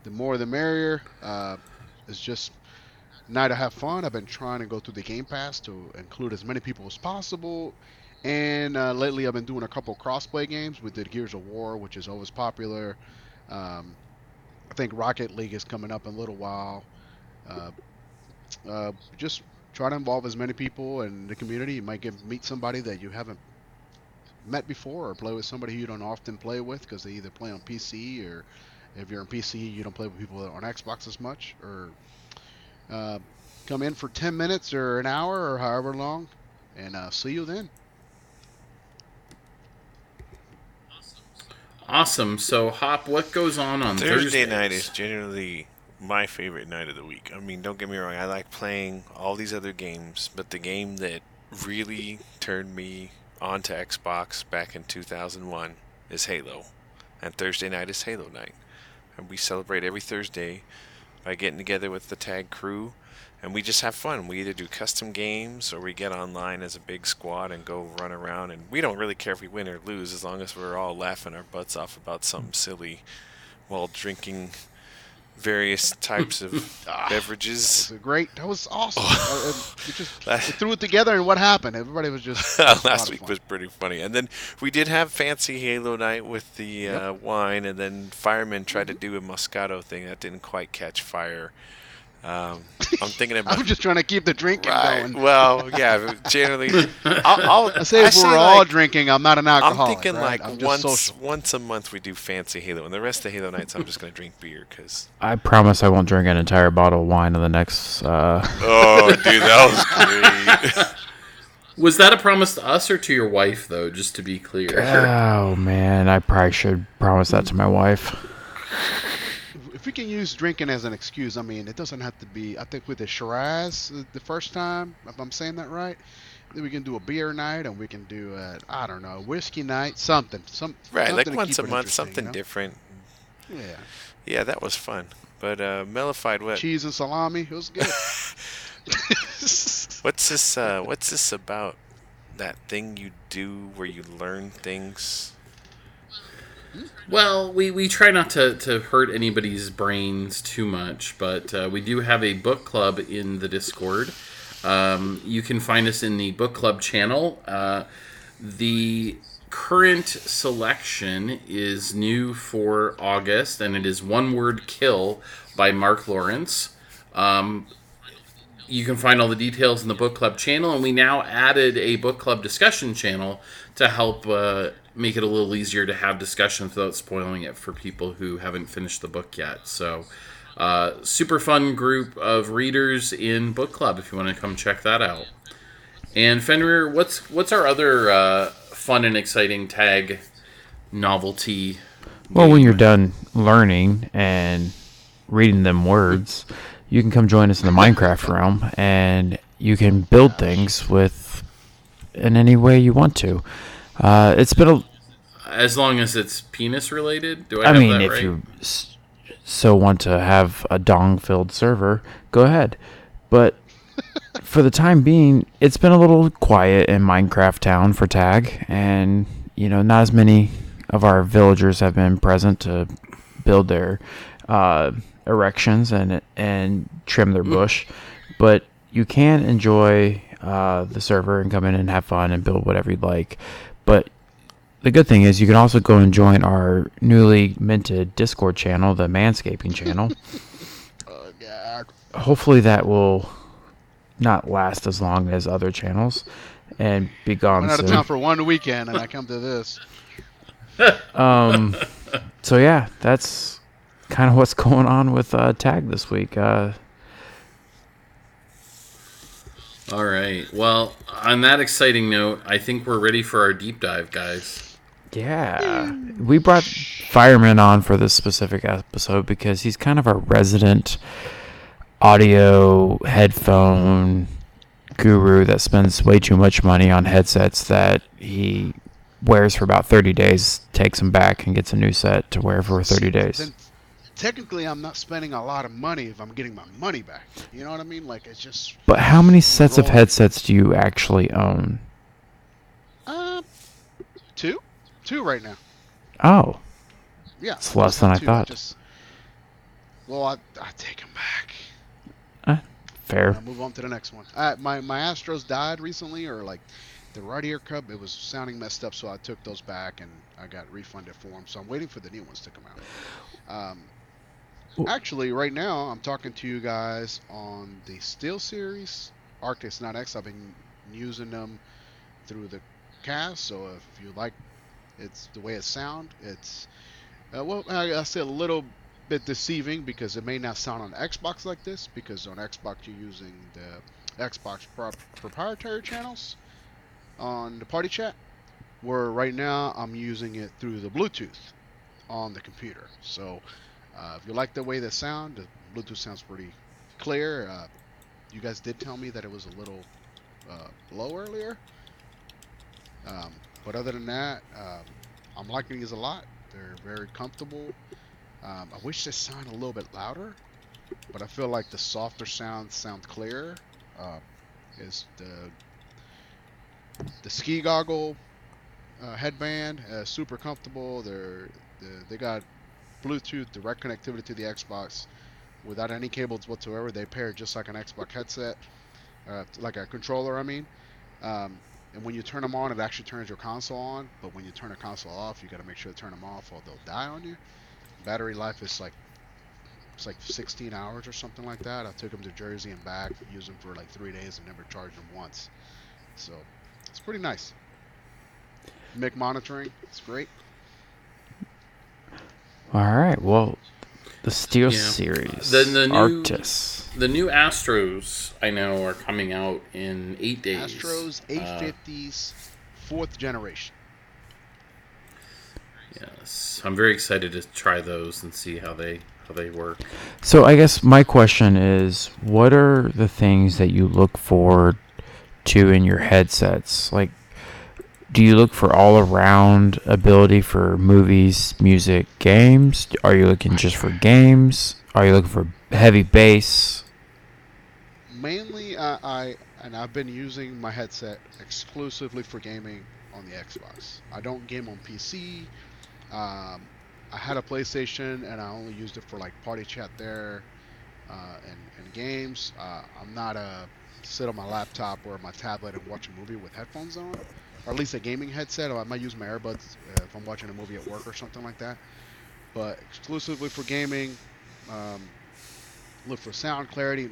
S2: The more the merrier. Uh, it's just night to have fun. I've been trying to go through the Game Pass to include as many people as possible. And uh, lately, I've been doing a couple crossplay games. We did Gears of War, which is always popular. Um, I think Rocket League is coming up in a little while. Uh, uh, just try to involve as many people in the community. You might get meet somebody that you haven't met before, or play with somebody you don't often play with because they either play on PC or if you're on PC, you don't play with people that are on Xbox as much, or uh, come in for 10 minutes or an hour or however long, and uh, see you then.
S1: Awesome. So, Hop, what goes on on
S4: Thursday
S1: Thursdays?
S4: night is generally my favorite night of the week. I mean, don't get me wrong, I like playing all these other games, but the game that really turned me onto Xbox back in 2001 is Halo. And Thursday night is Halo night. And we celebrate every Thursday by getting together with the tag crew and we just have fun. We either do custom games or we get online as a big squad and go run around. And we don't really care if we win or lose as long as we're all laughing our butts off about something silly while drinking various types of
S2: Ah,
S4: beverages.
S2: It's a great. That was awesome. We just
S4: That-
S2: we threw it together, and what happened? Everybody was just it was a lot
S4: Last week
S2: fun.
S4: was pretty funny. And then we did have fancy Halo night with the
S2: Yep. Mm-hmm.
S4: uh, wine, and then firemen tried to do a Moscato thing that didn't quite catch fire. Um, I'm thinking about
S2: I'm just trying to keep the drinking
S4: Right.
S2: going.
S4: Well, yeah. Generally, I'll, I'll
S2: I say if we're all
S4: like,
S2: drinking, I'm not an alcoholic.
S4: I'm
S2: alcoholic.
S4: thinking
S2: right?
S4: like
S2: I'm
S4: once
S2: social.
S4: once a month we do fancy Halo, and the rest of Halo nights I'm just gonna drink beer because
S3: I promise I won't drink an entire bottle of wine in the next. Uh,
S4: oh, dude, that was great.
S1: Was that a promise to us or to your wife, though? Just to be clear.
S3: oh man, I probably should promise that to my wife.
S2: If we can use drinking as an excuse, I mean, it doesn't have to be. I think with the Shiraz uh, the first time, if I'm saying that right, then we can do a beer night and we can do a, I don't know, whiskey night, something, some
S4: right,
S2: something
S4: like once a month, something
S2: you know?
S4: different.
S2: Yeah,
S4: Yeah, that was fun. But uh, Mellified, what
S2: cheese and salami, it was good.
S4: what's this? Uh, what's this about? That thing you do where you learn things.
S1: Well, we, we try not to, to hurt anybody's brains too much, but uh, we do have a book club in the Discord. Um, you can find us in the book club channel. Uh, the current selection is new for August, and it is One Word Kill by Mark Lawrence. Um, you can find all the details in the book club channel, and we now added a book club discussion channel to help uh, make it a little easier to have discussions without spoiling it for people who haven't finished the book yet. So, uh, super fun group of readers in book club if you want to come check that out. And Fenrir, what's what's our other uh, fun and exciting tag novelty?
S3: Well, when you're done learning and reading them words, you can come join us in the Minecraft realm, and you can build things with in any way you want to. Uh, it's been a
S1: as long as it's penis related, do I,
S3: I
S1: have
S3: mean,
S1: that
S3: if
S1: right?
S3: you so want to have a dong-filled server, go ahead. But for the time being, it's been a little quiet in Minecraft Town for tag, and you know, not as many of our villagers have been present to build their uh, erections and and trim their bush. But you can enjoy uh, the server and come in and have fun and build whatever you'd like. But the good thing is you can also go and join our newly minted Discord channel, the Manscaping channel.
S2: Uh, yeah,
S3: Hopefully that will not last as long as other channels and be gone
S2: went out of town for one weekend and I come to this.
S3: Um, so yeah, that's kind of what's going on with uh, Tag this week. Uh,
S1: All right. Well, on that exciting note, I think we're ready for our deep dive, guys.
S3: yeah, we brought Fireman on for this specific episode because he's kind of our resident audio headphone guru that spends way too much money on headsets that he wears for about 30 days, takes them back, and gets a new set to wear for 30 days.
S2: Technically, I'm not spending a lot of money if I'm getting my money back. You know what I mean? Like it's just
S3: But how many sets of headsets do you actually own?
S2: uh, two, two right now.
S3: Oh,
S2: Yeah,
S3: It's less than I
S2: two.
S3: thought.
S2: Just, well, I I take them back.
S3: Fair.
S2: I'll move on to the next one. Uh, my my Astros died recently, or like the right ear cup, it was sounding messed up, so I took those back and I got refunded for them. So I'm waiting for the new ones to come out. Um, actually, right now I'm talking to you guys on the Steel Series, Arctis 9X. I've been using them through the cast, so if you like, it's the way it sound. It's uh, well, I, I say a little bit deceiving because it may not sound on Xbox like this because on Xbox you're using the Xbox pro- proprietary channels on the party chat, where right now I'm using it through the Bluetooth on the computer. So uh, if you like the way they sound, the Bluetooth sounds pretty clear. Uh, you guys did tell me that it was a little uh, low earlier. Um, but other than that, um, I'm liking these a lot. They're very comfortable. Um, I wish they sound a little bit louder, but I feel like the softer sounds sound clearer. Uh, is the the ski goggle uh, headband uh, super comfortable? They're the, they got Bluetooth direct connectivity to the Xbox without any cables whatsoever. They pair just like an Xbox headset, uh, like a controller. I mean. Um, and when you turn them on, it actually turns your console on. But when you turn a console off, you got to make sure to turn them off, or they'll die on you. Battery life is like it's like 16 hours or something like that. I took them to Jersey and back, used them for like three days, and never charged them once. So it's pretty nice. Mic monitoring, it's great.
S3: All right. Well, the Steel
S1: Yeah.
S3: Series.
S1: The- the new-
S3: Arctis.
S1: The new Astros, I know, are coming out in eight days.
S2: Astros
S1: Uh,
S2: A50s, fourth generation.
S1: yes, I'm very excited to try those and see how they how they work.
S3: So I guess my question is, what are the things that you look forward to in your headsets? Like, do you look for all around ability for movies, music, games? Are you looking just for games? Are you looking for heavy bass?
S2: Mainly, I, I and I've been using my headset exclusively for gaming on the Xbox. I don't game on PC. Um, I had a PlayStation and I only used it for like party chat there uh, and, and games. Uh, I'm not a sit on my laptop or my tablet and watch a movie with headphones on, or at least a gaming headset. I might use my earbuds uh, if I'm watching a movie at work or something like that. But exclusively for gaming. Um, look for sound clarity.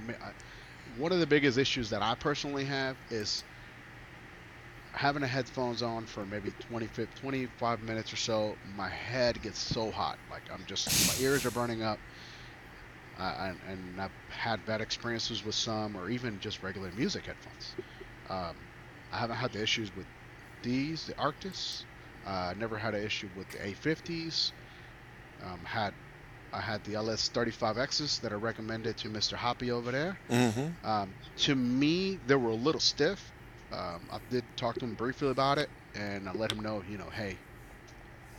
S2: One of the biggest issues that I personally have is having the headphones on for maybe 20, 25 minutes or so. My head gets so hot, like I'm just my ears are burning up. Uh, and, and I've had bad experiences with some, or even just regular music headphones. Um, I haven't had the issues with these, the Arctis. Uh, I never had an issue with the A50s. Um, had I had the LS35Xs that I recommended to Mr. Hoppy over there.
S4: Mm-hmm.
S2: Um, to me, they were a little stiff. Um, I did talk to him briefly about it, and I let him know, you know, hey,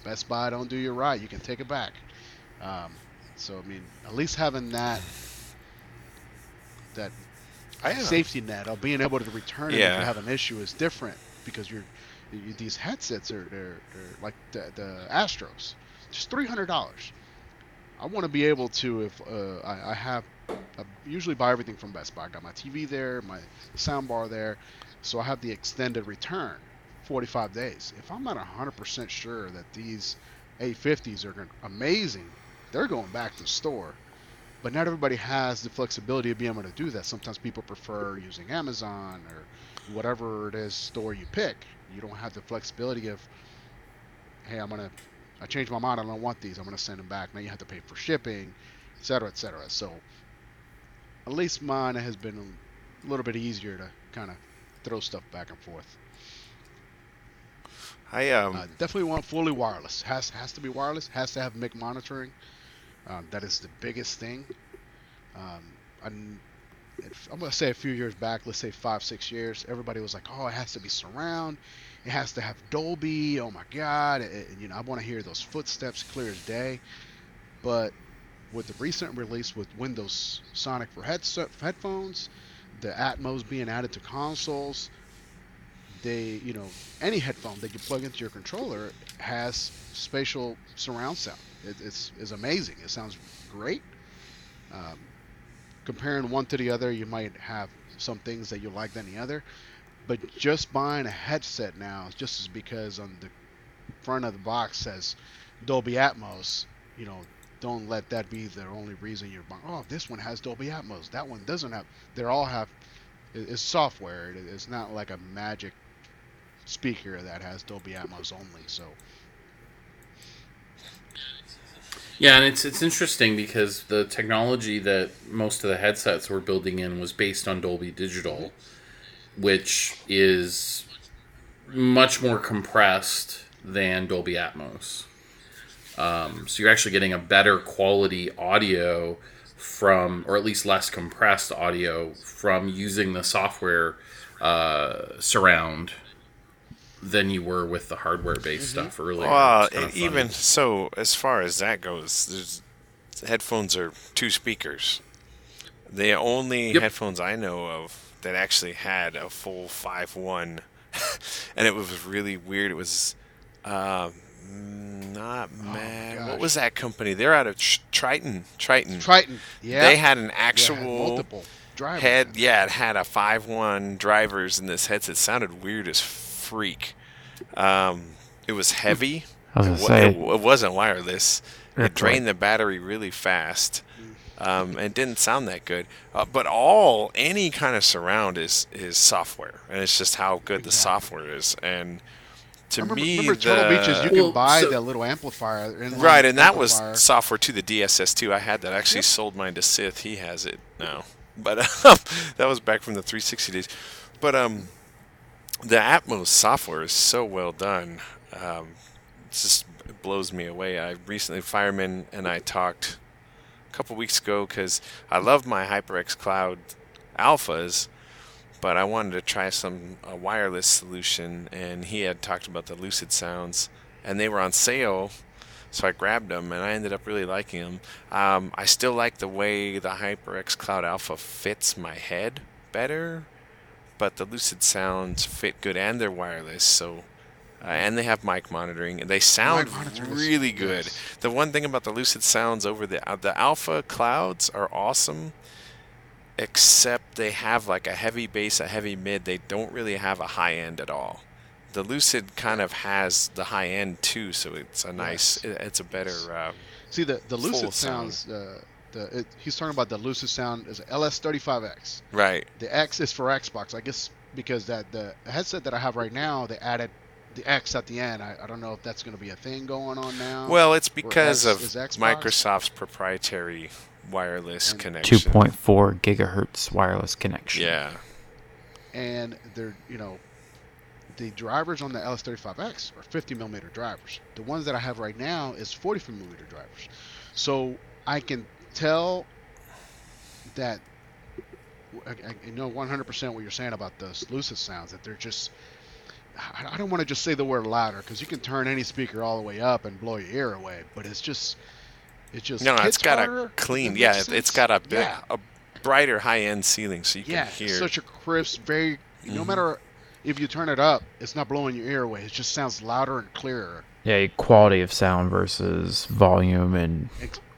S2: Best Buy don't do you right. You can take it back. Um, so I mean, at least having that that
S4: I
S2: safety net of being able to return it if you have an issue is different because you're you, these headsets are they're, they're like the, the Astros, just three hundred dollars. I want to be able to if uh, I, I have I usually buy everything from Best Buy. I got my TV there, my sound bar there, so I have the extended return, 45 days. If I'm not 100% sure that these A50s are amazing, they're going back to the store. But not everybody has the flexibility of being able to do that. Sometimes people prefer using Amazon or whatever it is store you pick. You don't have the flexibility of, hey, I'm gonna, I changed my mind. I don't want these. I'm gonna send them back. Now you have to pay for shipping, et cetera, et cetera. So at least mine has been a little bit easier to kind of throw stuff back and forth.
S4: I um
S2: Uh, definitely want fully wireless. Has has to be wireless. Has to have mic monitoring. Um, that is the biggest thing. Um, I'm, gonna say a few years back, let's say five, six years, everybody was like, "Oh, it has to be surround. It has to have Dolby. Oh my God!" It- you know, I want to hear those footsteps clear as day. But with the recent release with Windows Sonic for headset headphones, the Atmos being added to consoles, they, you know, any headphone that you plug into your controller has spatial surround sound. It, it's is amazing. It sounds great. Um, comparing one to the other, you might have some things that you like than the other. But just buying a headset now, just because on the front of the box says Dolby Atmos, you know, don't let that be the only reason you're buying. Oh, this one has Dolby Atmos. That one doesn't have. They all have. It's software. It's not like a magic speaker that has Dolby Atmos only. So.
S1: Yeah, and it's it's interesting because the technology that most of the headsets were building in was based on Dolby Digital, which is much more compressed than Dolby Atmos. Um, so you're actually getting a better quality audio from, or at least less compressed audio from using the software uh, surround than you were with the hardware based stuff earlier.
S4: Well,
S1: It's
S4: even so, as far as that goes, there's, headphones are two speakers. The only
S1: Yep.
S4: headphones I know of that actually had a full five one, and it was really weird. It was um, not mad. what was that company? They're out of Tr- Tritton. Tritton.
S2: Tritton. Yeah.
S4: They had an
S2: Yeah,
S4: actual
S2: multiple drivers.
S4: head. Yeah, it had a five one drivers in this headset. Sounded weird as freak. Um, it was heavy.
S3: I was
S4: It,
S3: gonna
S4: wa-
S3: say-
S4: it, it wasn't wireless. It drained
S3: right.
S4: the battery really fast. Um, and didn't sound that good. Uh, but all any kind of surround is is software, and it's just how good the
S2: Exactly.
S4: software is. And to
S2: Remember,
S4: me,
S2: remember Turtle
S4: the-
S2: Beaches? You
S1: Well,
S2: can buy
S1: so-
S2: that little amplifier.
S4: Right, and that was software to the DSS2. I had that. I actually
S2: Yep.
S4: sold mine to Sith. He has it now, but um, that was back from the 360 days. But um, the Atmos software is so well done. Um, it just blows me away. I recently, Fireman and I talked a couple weeks ago because I love my HyperX Cloud alphas, but I wanted to try some a wireless solution, and he had talked about the Lucid Sounds, and they were on sale, so I grabbed them, and I ended up really liking them. Um, I still like the way the HyperX Cloud Alpha fits my head better, but the Lucid Sounds fit good, and they're wireless, so. Uh, and they have mic monitoring, and they sound really good.
S2: yes.
S4: The one thing about the Lucid Sounds over the uh, the Alpha Clouds are awesome, except they have like a heavy bass, a heavy mid. They don't really have a high end at all. The Lucid kind of has the high end too, so it's a nice,
S2: Yes.
S4: it- it's a better. Uh,
S2: See the the Lucid
S4: sound.
S2: sounds. Uh, the it, he's talking about the Lucid Sound is LS35X.
S4: right.
S2: The X is for Xbox, I guess, because that the headset that I have right now, they added the X at the end. I, I don't know if that's going to be a thing going on now.
S4: Well, it's because
S2: X-
S4: of? Microsoft's proprietary wireless connection.
S3: 2.4 gigahertz wireless connection.
S4: Yeah.
S2: and they're you know the drivers on the LS35X are 50 millimeter drivers. The ones that I have right now is 40 millimeter drivers. So I can tell that I, I know 100% what you're saying about the Lucid sounds that they're just. I I don't want to just say the word louder because you can turn any speaker all the way up and blow your ear away, but it's just, it just.
S4: No, it's got
S2: harder,
S4: a
S2: if
S4: clean. Yeah,
S2: makes
S4: it's got a bit,
S2: Yeah.
S4: a brighter high end ceiling, so you
S2: Yeah,
S4: can hear.
S2: it's such a crisp, very. No
S4: Mhm.
S2: matter if you turn it up, it's not blowing your ear away. It just sounds louder and clearer.
S3: Yeah, quality of sound versus volume and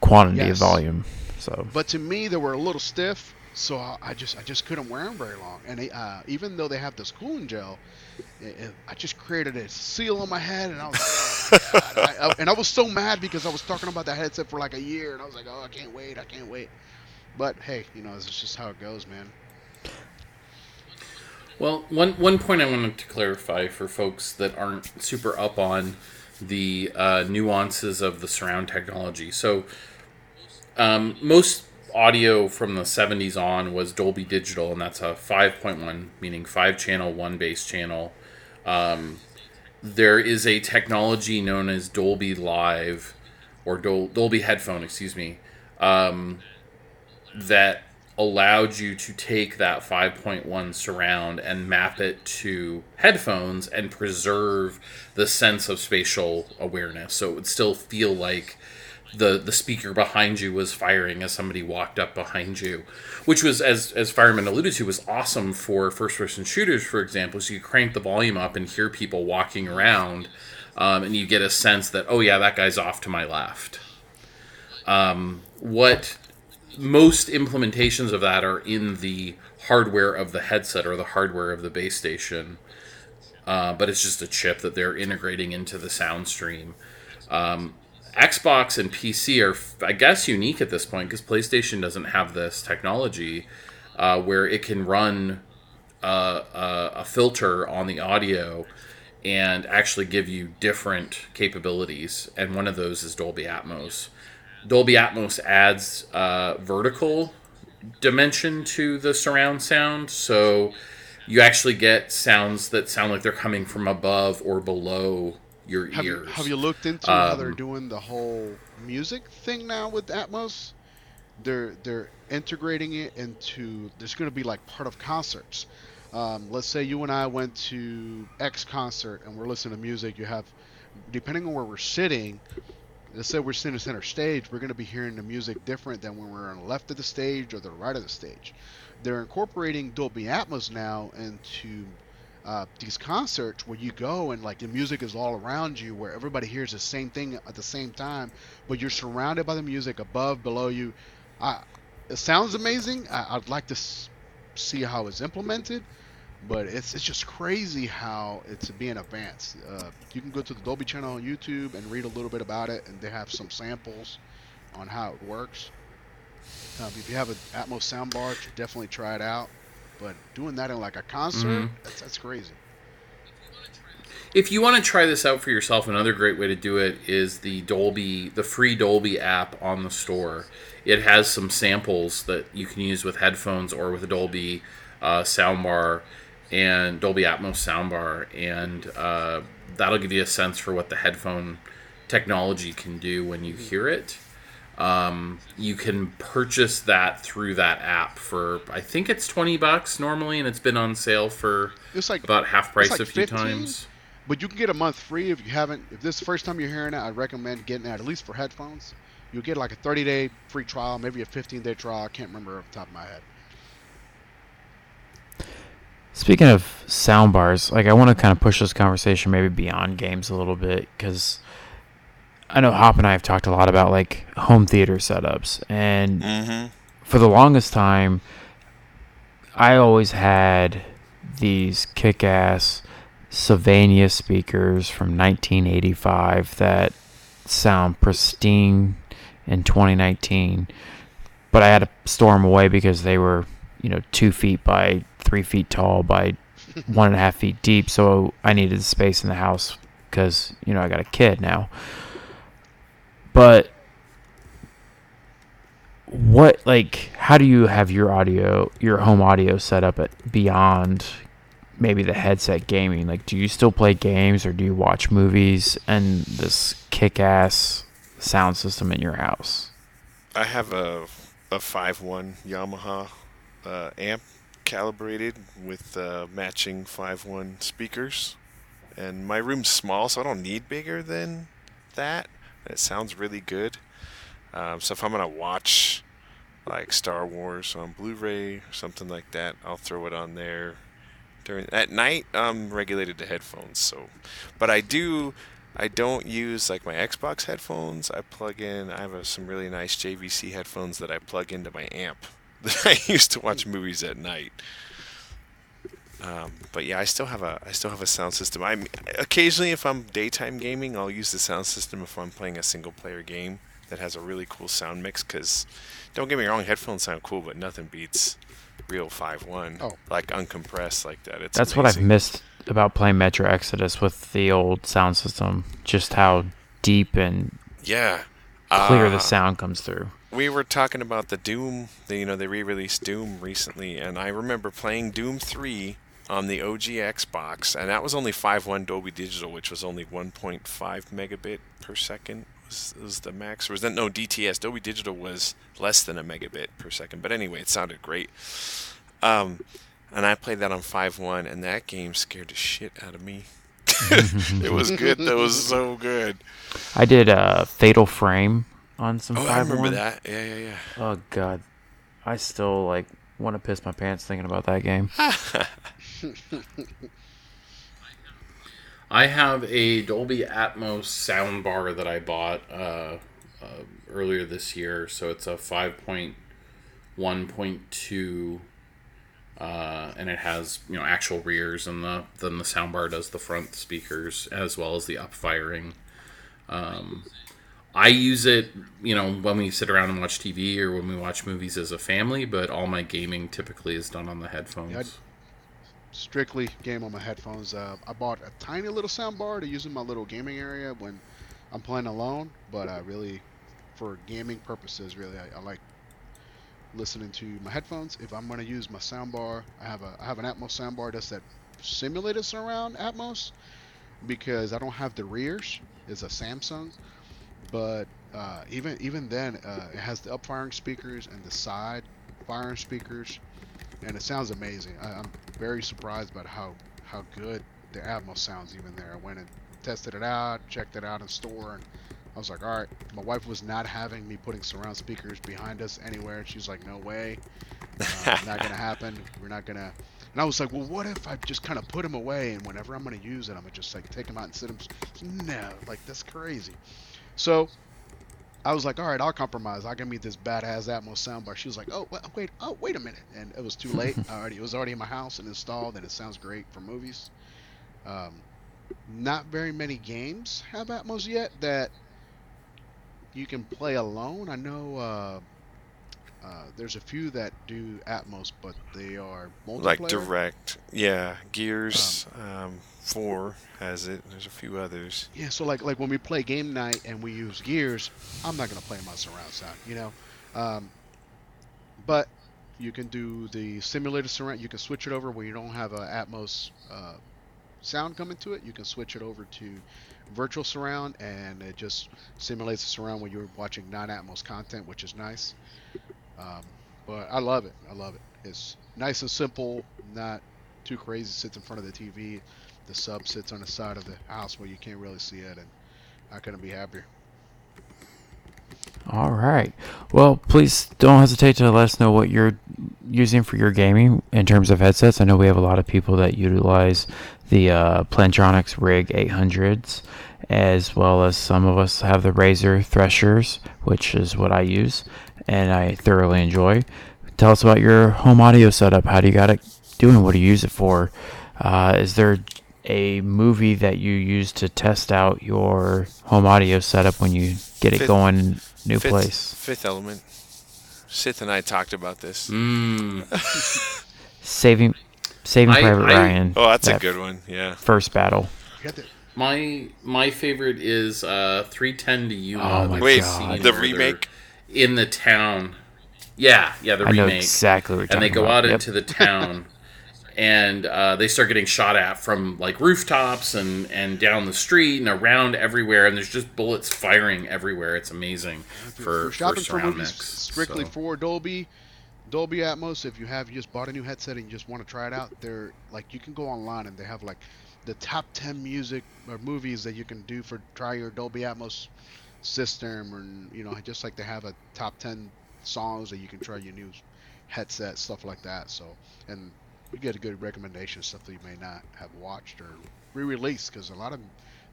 S2: Ex-
S3: quantity of volume. So
S2: But to me, they were a little stiff, so I I just I just couldn't wear them very long. And they, uh, even though they have this cooling gel, it, it- I just created a seal on my head, and I was like, oh, God. I, I- and I was so mad because I was talking about that headset for like a year, and I was like, oh, I can't wait, I can't wait. But hey, you know, it's just how it goes, man.
S1: Well, one one point I wanted to clarify for folks that aren't super up on the uh, nuances of the surround technology. So, um, most audio from the 70s on was Dolby Digital, and that's a 5.1, meaning five channel, one bass channel. Um, there is a technology known as Dolby Live or Dol- Dolby Headphone, excuse me, um, that allowed you to take that 5.1 surround and map it to headphones and preserve the sense of spatial awareness. So it would still feel like the the speaker behind you was firing as somebody walked up behind you, which was as as Fireman alluded to was awesome for first person shooters, for example. So you crank the volume up and hear people walking around, um, and you get a sense that oh yeah, that guy's off to my left. Um, what most implementations of that are in the hardware of the headset or the hardware of the base station. Uh, but it's just a chip that they're integrating into the sound stream. Um, Xbox and PC are, I guess, unique at this point because PlayStation doesn't have this technology uh, where it can run uh, a, a filter on the audio and actually give you different capabilities. And one of those is Dolby Atmos. Dolby Atmos adds uh, vertical dimension to the surround sound, so you actually get sounds that sound like they're coming from above or below your
S2: Have you, have you looked into how they're
S1: Um,
S2: doing the whole music thing now with Atmos? They're they're integrating it into. There's going to be like part of concerts. Um, let's say you and I went to X concert and we're listening to music. You have, depending on where we're sitting. Let's say we're sitting in the center stage. We're going to be hearing the music different than when we're on the left of the stage or the right of the stage. They're incorporating Dolby Atmos now into uh, these concerts where you go and like the music is all around you, where everybody hears the same thing at the same time, but you're surrounded by the music above, below you. I, it sounds amazing. I, I'd like to s- see how it's implemented, but it's it's just crazy how it's being advanced. Uh, you can go to the Dolby channel on YouTube and read a little bit about it, and they have some samples on how it works. Um, if you have an Atmos soundbar, definitely try it out. But doing that in like a concert,
S1: Mhm.
S2: that's, that's crazy.
S1: If you want to try this out for yourself, another great way to do it is the Dolby, the free Dolby app on the store. It has some samples that you can use with headphones or with a Dolby uh, soundbar and Dolby Atmos soundbar, and uh, that'll give you a sense for what the headphone technology can do when you hear it. Um, you can purchase that through that app for I think it's twenty bucks normally, and it's been on sale for
S2: It's like
S1: about half price
S2: like
S1: a few
S2: 15?
S1: times.
S2: But you can get a month free if you haven't. If this is the first time you're hearing it, I'd recommend getting that at least for headphones. You'll get like a 30 day free trial, maybe a 15 day trial. I can't remember off the top of my head.
S3: Speaking of soundbars, like I want to kind of push this conversation maybe beyond games a little bit because I know Hop and I have talked a lot about like home theater setups, and
S4: Mm-hmm.
S3: for the longest time, I always had these kick-ass Sylvania speakers from 1985 that sound pristine in 2019, but I had to store them away because they were, you know, two feet by three feet tall by one and a half feet deep. So I needed space in the house because you know I got a kid now. But what like how do you have your audio your home audio set up at beyond maybe the headset gaming? Like do you still play games or do you watch movies and this kick-ass sound system in your house?
S4: I have a a five one Yamaha uh, amp calibrated with uh, matching five one speakers, and my room's small, so I don't need bigger than that. It sounds really good. Um, so if I'm gonna watch like Star Wars on Blu-ray or something like that, I'll throw it on there. During at night, I'm regulated to headphones. So, but I do I don't use like my Xbox headphones. I plug in. I have uh some really nice JVC headphones that I plug into my amp that I use to watch movies at night. Um, but yeah, I still have a I still have a sound system. I occasionally, if I'm daytime gaming, I'll use the sound system if I'm playing a single player game that has a really cool sound mix. Because don't get me wrong, headphones sound cool, but nothing beats real five one
S2: Oh.
S4: like uncompressed like that. It's
S3: that's what i've missed about playing metro exodus with the old sound system just how deep and
S4: Yeah.
S3: clear
S4: Uh,
S3: the sound comes through
S4: we were talking about the Doom. The, you know, they re-released Doom recently, and I remember playing Doom Three on the OG Xbox, and that was only 5.1 Dolby Digital, which was only 1.5 megabit per second. Was, was the max, or was that no DTS? Dolby Digital was less than a megabit per second, but anyway, it sounded great. Um, and I played that on 5.1, and that game scared the shit out of me. it was good. That was so good.
S3: i did a fatal frame on some
S4: Oh, I remember that. Yeah, yeah, yeah.
S3: Oh god, I still like want to piss my pants thinking about that game.
S1: I have a Dolby Atmos soundbar that I bought uh, uh, earlier this year. So it's a 5.1.2, uh, and it has you know actual rears and the then the soundbar does the front speakers as well as the upfiring. um, I use it, you know, when we sit around and watch TV or when we watch movies as a family, but all my gaming typically is done on the headphones.
S2: Yeah, strictly game on my headphones. Uh, I bought a tiny little soundbar to use in my little gaming area when I'm playing alone, but I really, for gaming purposes, really, I, I like listening to my headphones. If I'm going to use my soundbar, I have a I have an Atmos soundbar that's that simulated surround Atmos because I don't have the rears. It's a Samsung, but uh, even even then, uh, it has the up firing speakers and the side firing speakers, and it sounds amazing. I, I'm very surprised about how how good the Atmos sounds even there. I went and tested it out, checked it out in store, and I was like, all right. My wife was not having me putting surround speakers behind us anywhere. She's like, no way, uh, not gonna happen. We're not gonna. And I was like, well, what if I just kind of put them away, and whenever I'm gonna use it, I'm gonna just like take them out and sit them. No, like that's crazy. So I was like, all right, I'll compromise. I can meet this badass Atmos soundbar. She was like, oh, wait, oh, wait a minute, and it was too late. I already, it was already in my house and installed, and it sounds great for movies. Um, not very many games have Atmos yet that you can play alone. I know uh, uh, there's a few that do Atmos, but they are multiplayer.
S4: Like direct, yeah. Gears um, Four has it. There's a few others.
S2: Yeah, so like like when we play game night and we use Gears, I'm not gonna play my surround sound, you know. Um, but you can do the simulated surround. You can switch it over where you don't have a Atmos uh, sound coming to it. You can switch it over to virtual surround, and it just simulates the surround when you're watching non-Atmos content, which is nice. Um, but I love it. I love it. It's nice and simple, not too crazy. Sits in front of the TV. The sub sits on the side of the house where you can't really see it, and I couldn't be happier.
S3: All right. Well, please don't hesitate to let us know what you're using for your gaming in terms of headsets. I know we have a lot of people that utilize the uh, Plantronics Rig 800s, as well as some of us have the Razer Threshers, which is what I use, and I thoroughly enjoy. Tell us about your home audio setup. How do you got it doing? What do you use it for? Uh, is there a movie that you use to test out your home audio setup when you get it going new
S4: Fifth,
S3: place?
S4: Fifth Element. Sith and I talked about this.
S1: Mm.
S3: Saving Saving
S1: I-
S3: Private
S1: I-
S3: Ryan.
S4: Oh, that's a good one. Yeah.
S3: First battle.
S2: You had to-
S1: My my favorite is uh, 310 to Yuma.
S3: Oh my
S1: the
S4: Wait,
S3: God.
S4: the remake?
S1: in the town. Yeah, yeah, the
S3: I know
S1: remake.
S3: exactly what you're
S1: and they go
S3: about.
S1: out
S3: Yep.
S1: into the town and uh, they start getting shot at from like rooftops and and down the street and around everywhere and there's just bullets firing everywhere it's amazing for, for
S2: shopping for movies
S1: mix
S2: strictly
S1: so.
S2: for Dolby, Dolby Atmos. If you have you just bought a new headset and you just want to try it out, they're like you can go online and they have like the top ten music or movies that you can do for try your Dolby Atmos system, or you know just like they have a top ten songs that you can try your new headset stuff like that. So and you get a good recommendation of stuff that you may not have watched or re-released because a lot of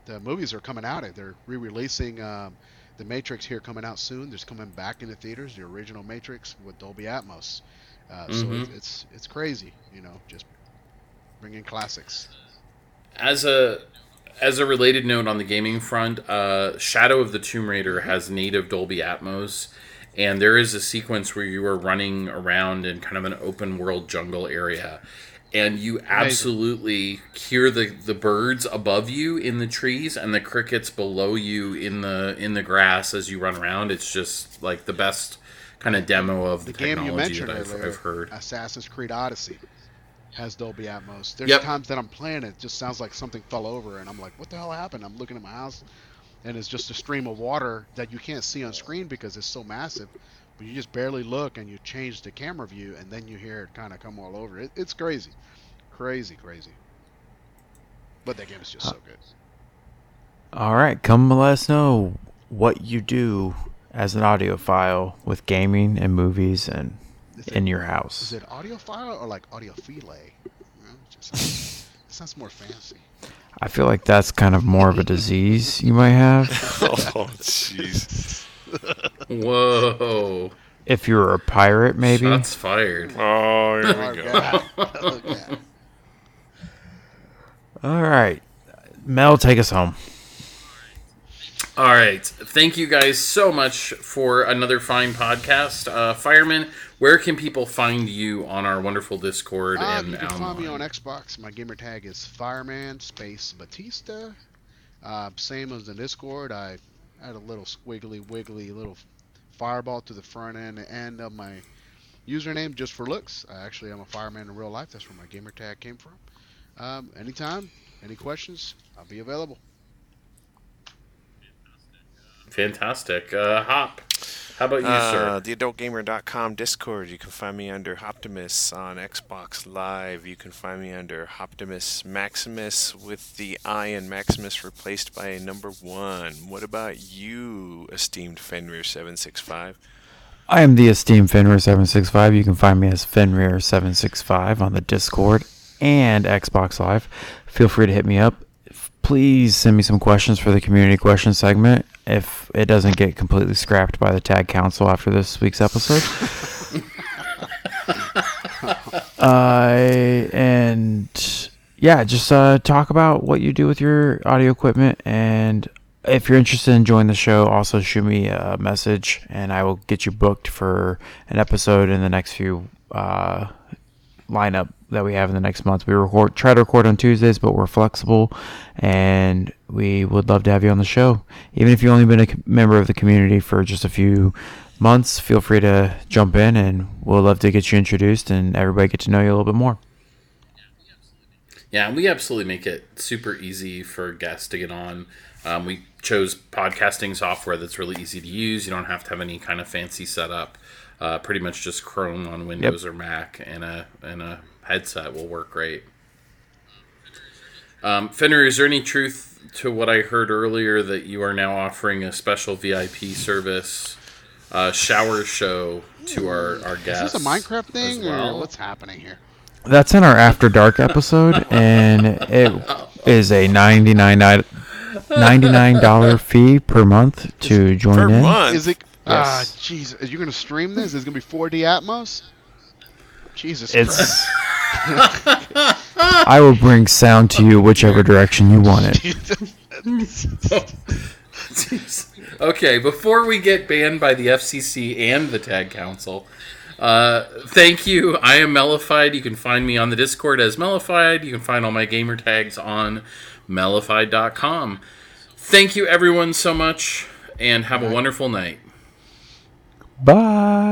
S2: the movies are coming out. They're re-releasing. Um, the Matrix here coming out soon. There's coming back in the theaters, the original Matrix with Dolby Atmos. Uh, So
S1: Mhm.
S2: it's, it's it's crazy, you know, just bringing classics.
S1: as a as a related note on the gaming front, uh, Shadow of the Tomb Raider has native Dolby Atmos, and there is a sequence where you are running around in kind of an open world jungle area, and you absolutely hear the, the birds above you in the trees and the crickets below you in the in the grass as you run around. It's just like the best kind of demo of the,
S2: The game you mentioned
S1: that I've,
S2: earlier,
S1: I've heard.
S2: Assassin's Creed Odyssey, has Dolby Atmos. There's
S1: Yep.
S2: times that I'm playing it, it just sounds like something fell over, and I'm like, what the hell happened? I'm looking at my house, and it's just a stream of water that you can't see on screen because it's so massive. But you just barely look, and you change the camera view, and then you hear it kind of come all over. It, it's crazy, crazy, crazy. But that game is just so uh, good.
S3: All right, come let us know what you do as an audiophile with gaming and movies and
S2: it-
S3: in your house.
S2: Is it audiophile or like audiophile? You know, just sounds, more fancy.
S3: I feel like that's kind of more of a disease you might have.
S4: oh, jeez.
S1: Whoa.
S3: if you're a pirate, maybe.
S1: Shots fired.
S4: Oh, here
S2: Oh,
S4: we go.
S2: God. Look at-
S3: All right, Mel, take us home.
S1: All right. Thank you guys so much for another fine podcast. Uh, Fireman, where can people find you on our wonderful Discord
S2: Um,
S1: and
S2: you can find me on? Xbox. My gamer tag is Fireman Space Batista. Uh, same as the Discord. I add a little squiggly wiggly little fireball to the front end and end of my username just for looks. I actually am a fireman in real life. That's where my gamer tag came from. Um, anytime, any questions, I'll be available.
S1: Fantastic. Uh, Hop, how about you,
S4: Uh,
S1: sir?
S4: theadultgamer.com Discord. You can find me under Optimus on Xbox Live. You can find me under Optimus Maximus with the I in Maximus replaced by a number one. What about you, esteemed Fenrir765?
S3: I am the esteemed Fenrir765. You can find me as Fenrir765 on the Discord and Xbox Live. Feel free to hit me up. Please send me some questions for the community question segment if it doesn't get completely scrapped by the Tag Council after this week's episode. uh, and yeah, just uh, talk about what you do with your audio equipment. And if you're interested in joining the show, also shoot me a message and I will get you booked for an episode in the next few uh, lineup that we have in the next month. We record try to record on Tuesdays, but we're flexible, and we would love to have you on the show. Even if you've only been a member of the community for just a few months, feel free to jump in, and we'll love to get you introduced and everybody get to know you a little bit more.
S1: Yeah, we absolutely make it super easy for guests to get on. Um, we chose podcasting software that's really easy to use. You don't have to have any kind of fancy setup. Uh, pretty much just Chrome on Windows or Mac and a and a headset will work great. Um, Fenrir, is there any truth to what I heard earlier that you are now offering a special VIP service, uh, shower show to our our guests?
S2: Is this a Minecraft thing
S1: well?
S2: or what's happening here?
S3: That's in our After Dark episode, and it is a ninety nine ninety nine dollar fee per month to join
S4: Per
S3: in.
S4: month?
S2: Is it? Ah,
S3: Yes.
S2: jeez. Are you gonna stream this? Is it gonna be 4D Atmos? Jesus Christ.
S3: It's. I will bring sound to you whichever direction you want it.
S1: okay, before we get banned by the FCC and the Tag Council, uh, thank you. I am Mellified. You can find me on the Discord as Mellified. You can find all my gamer tags on mellified.com. Thank you, everyone, so much, and have a wonderful night.
S3: Bye.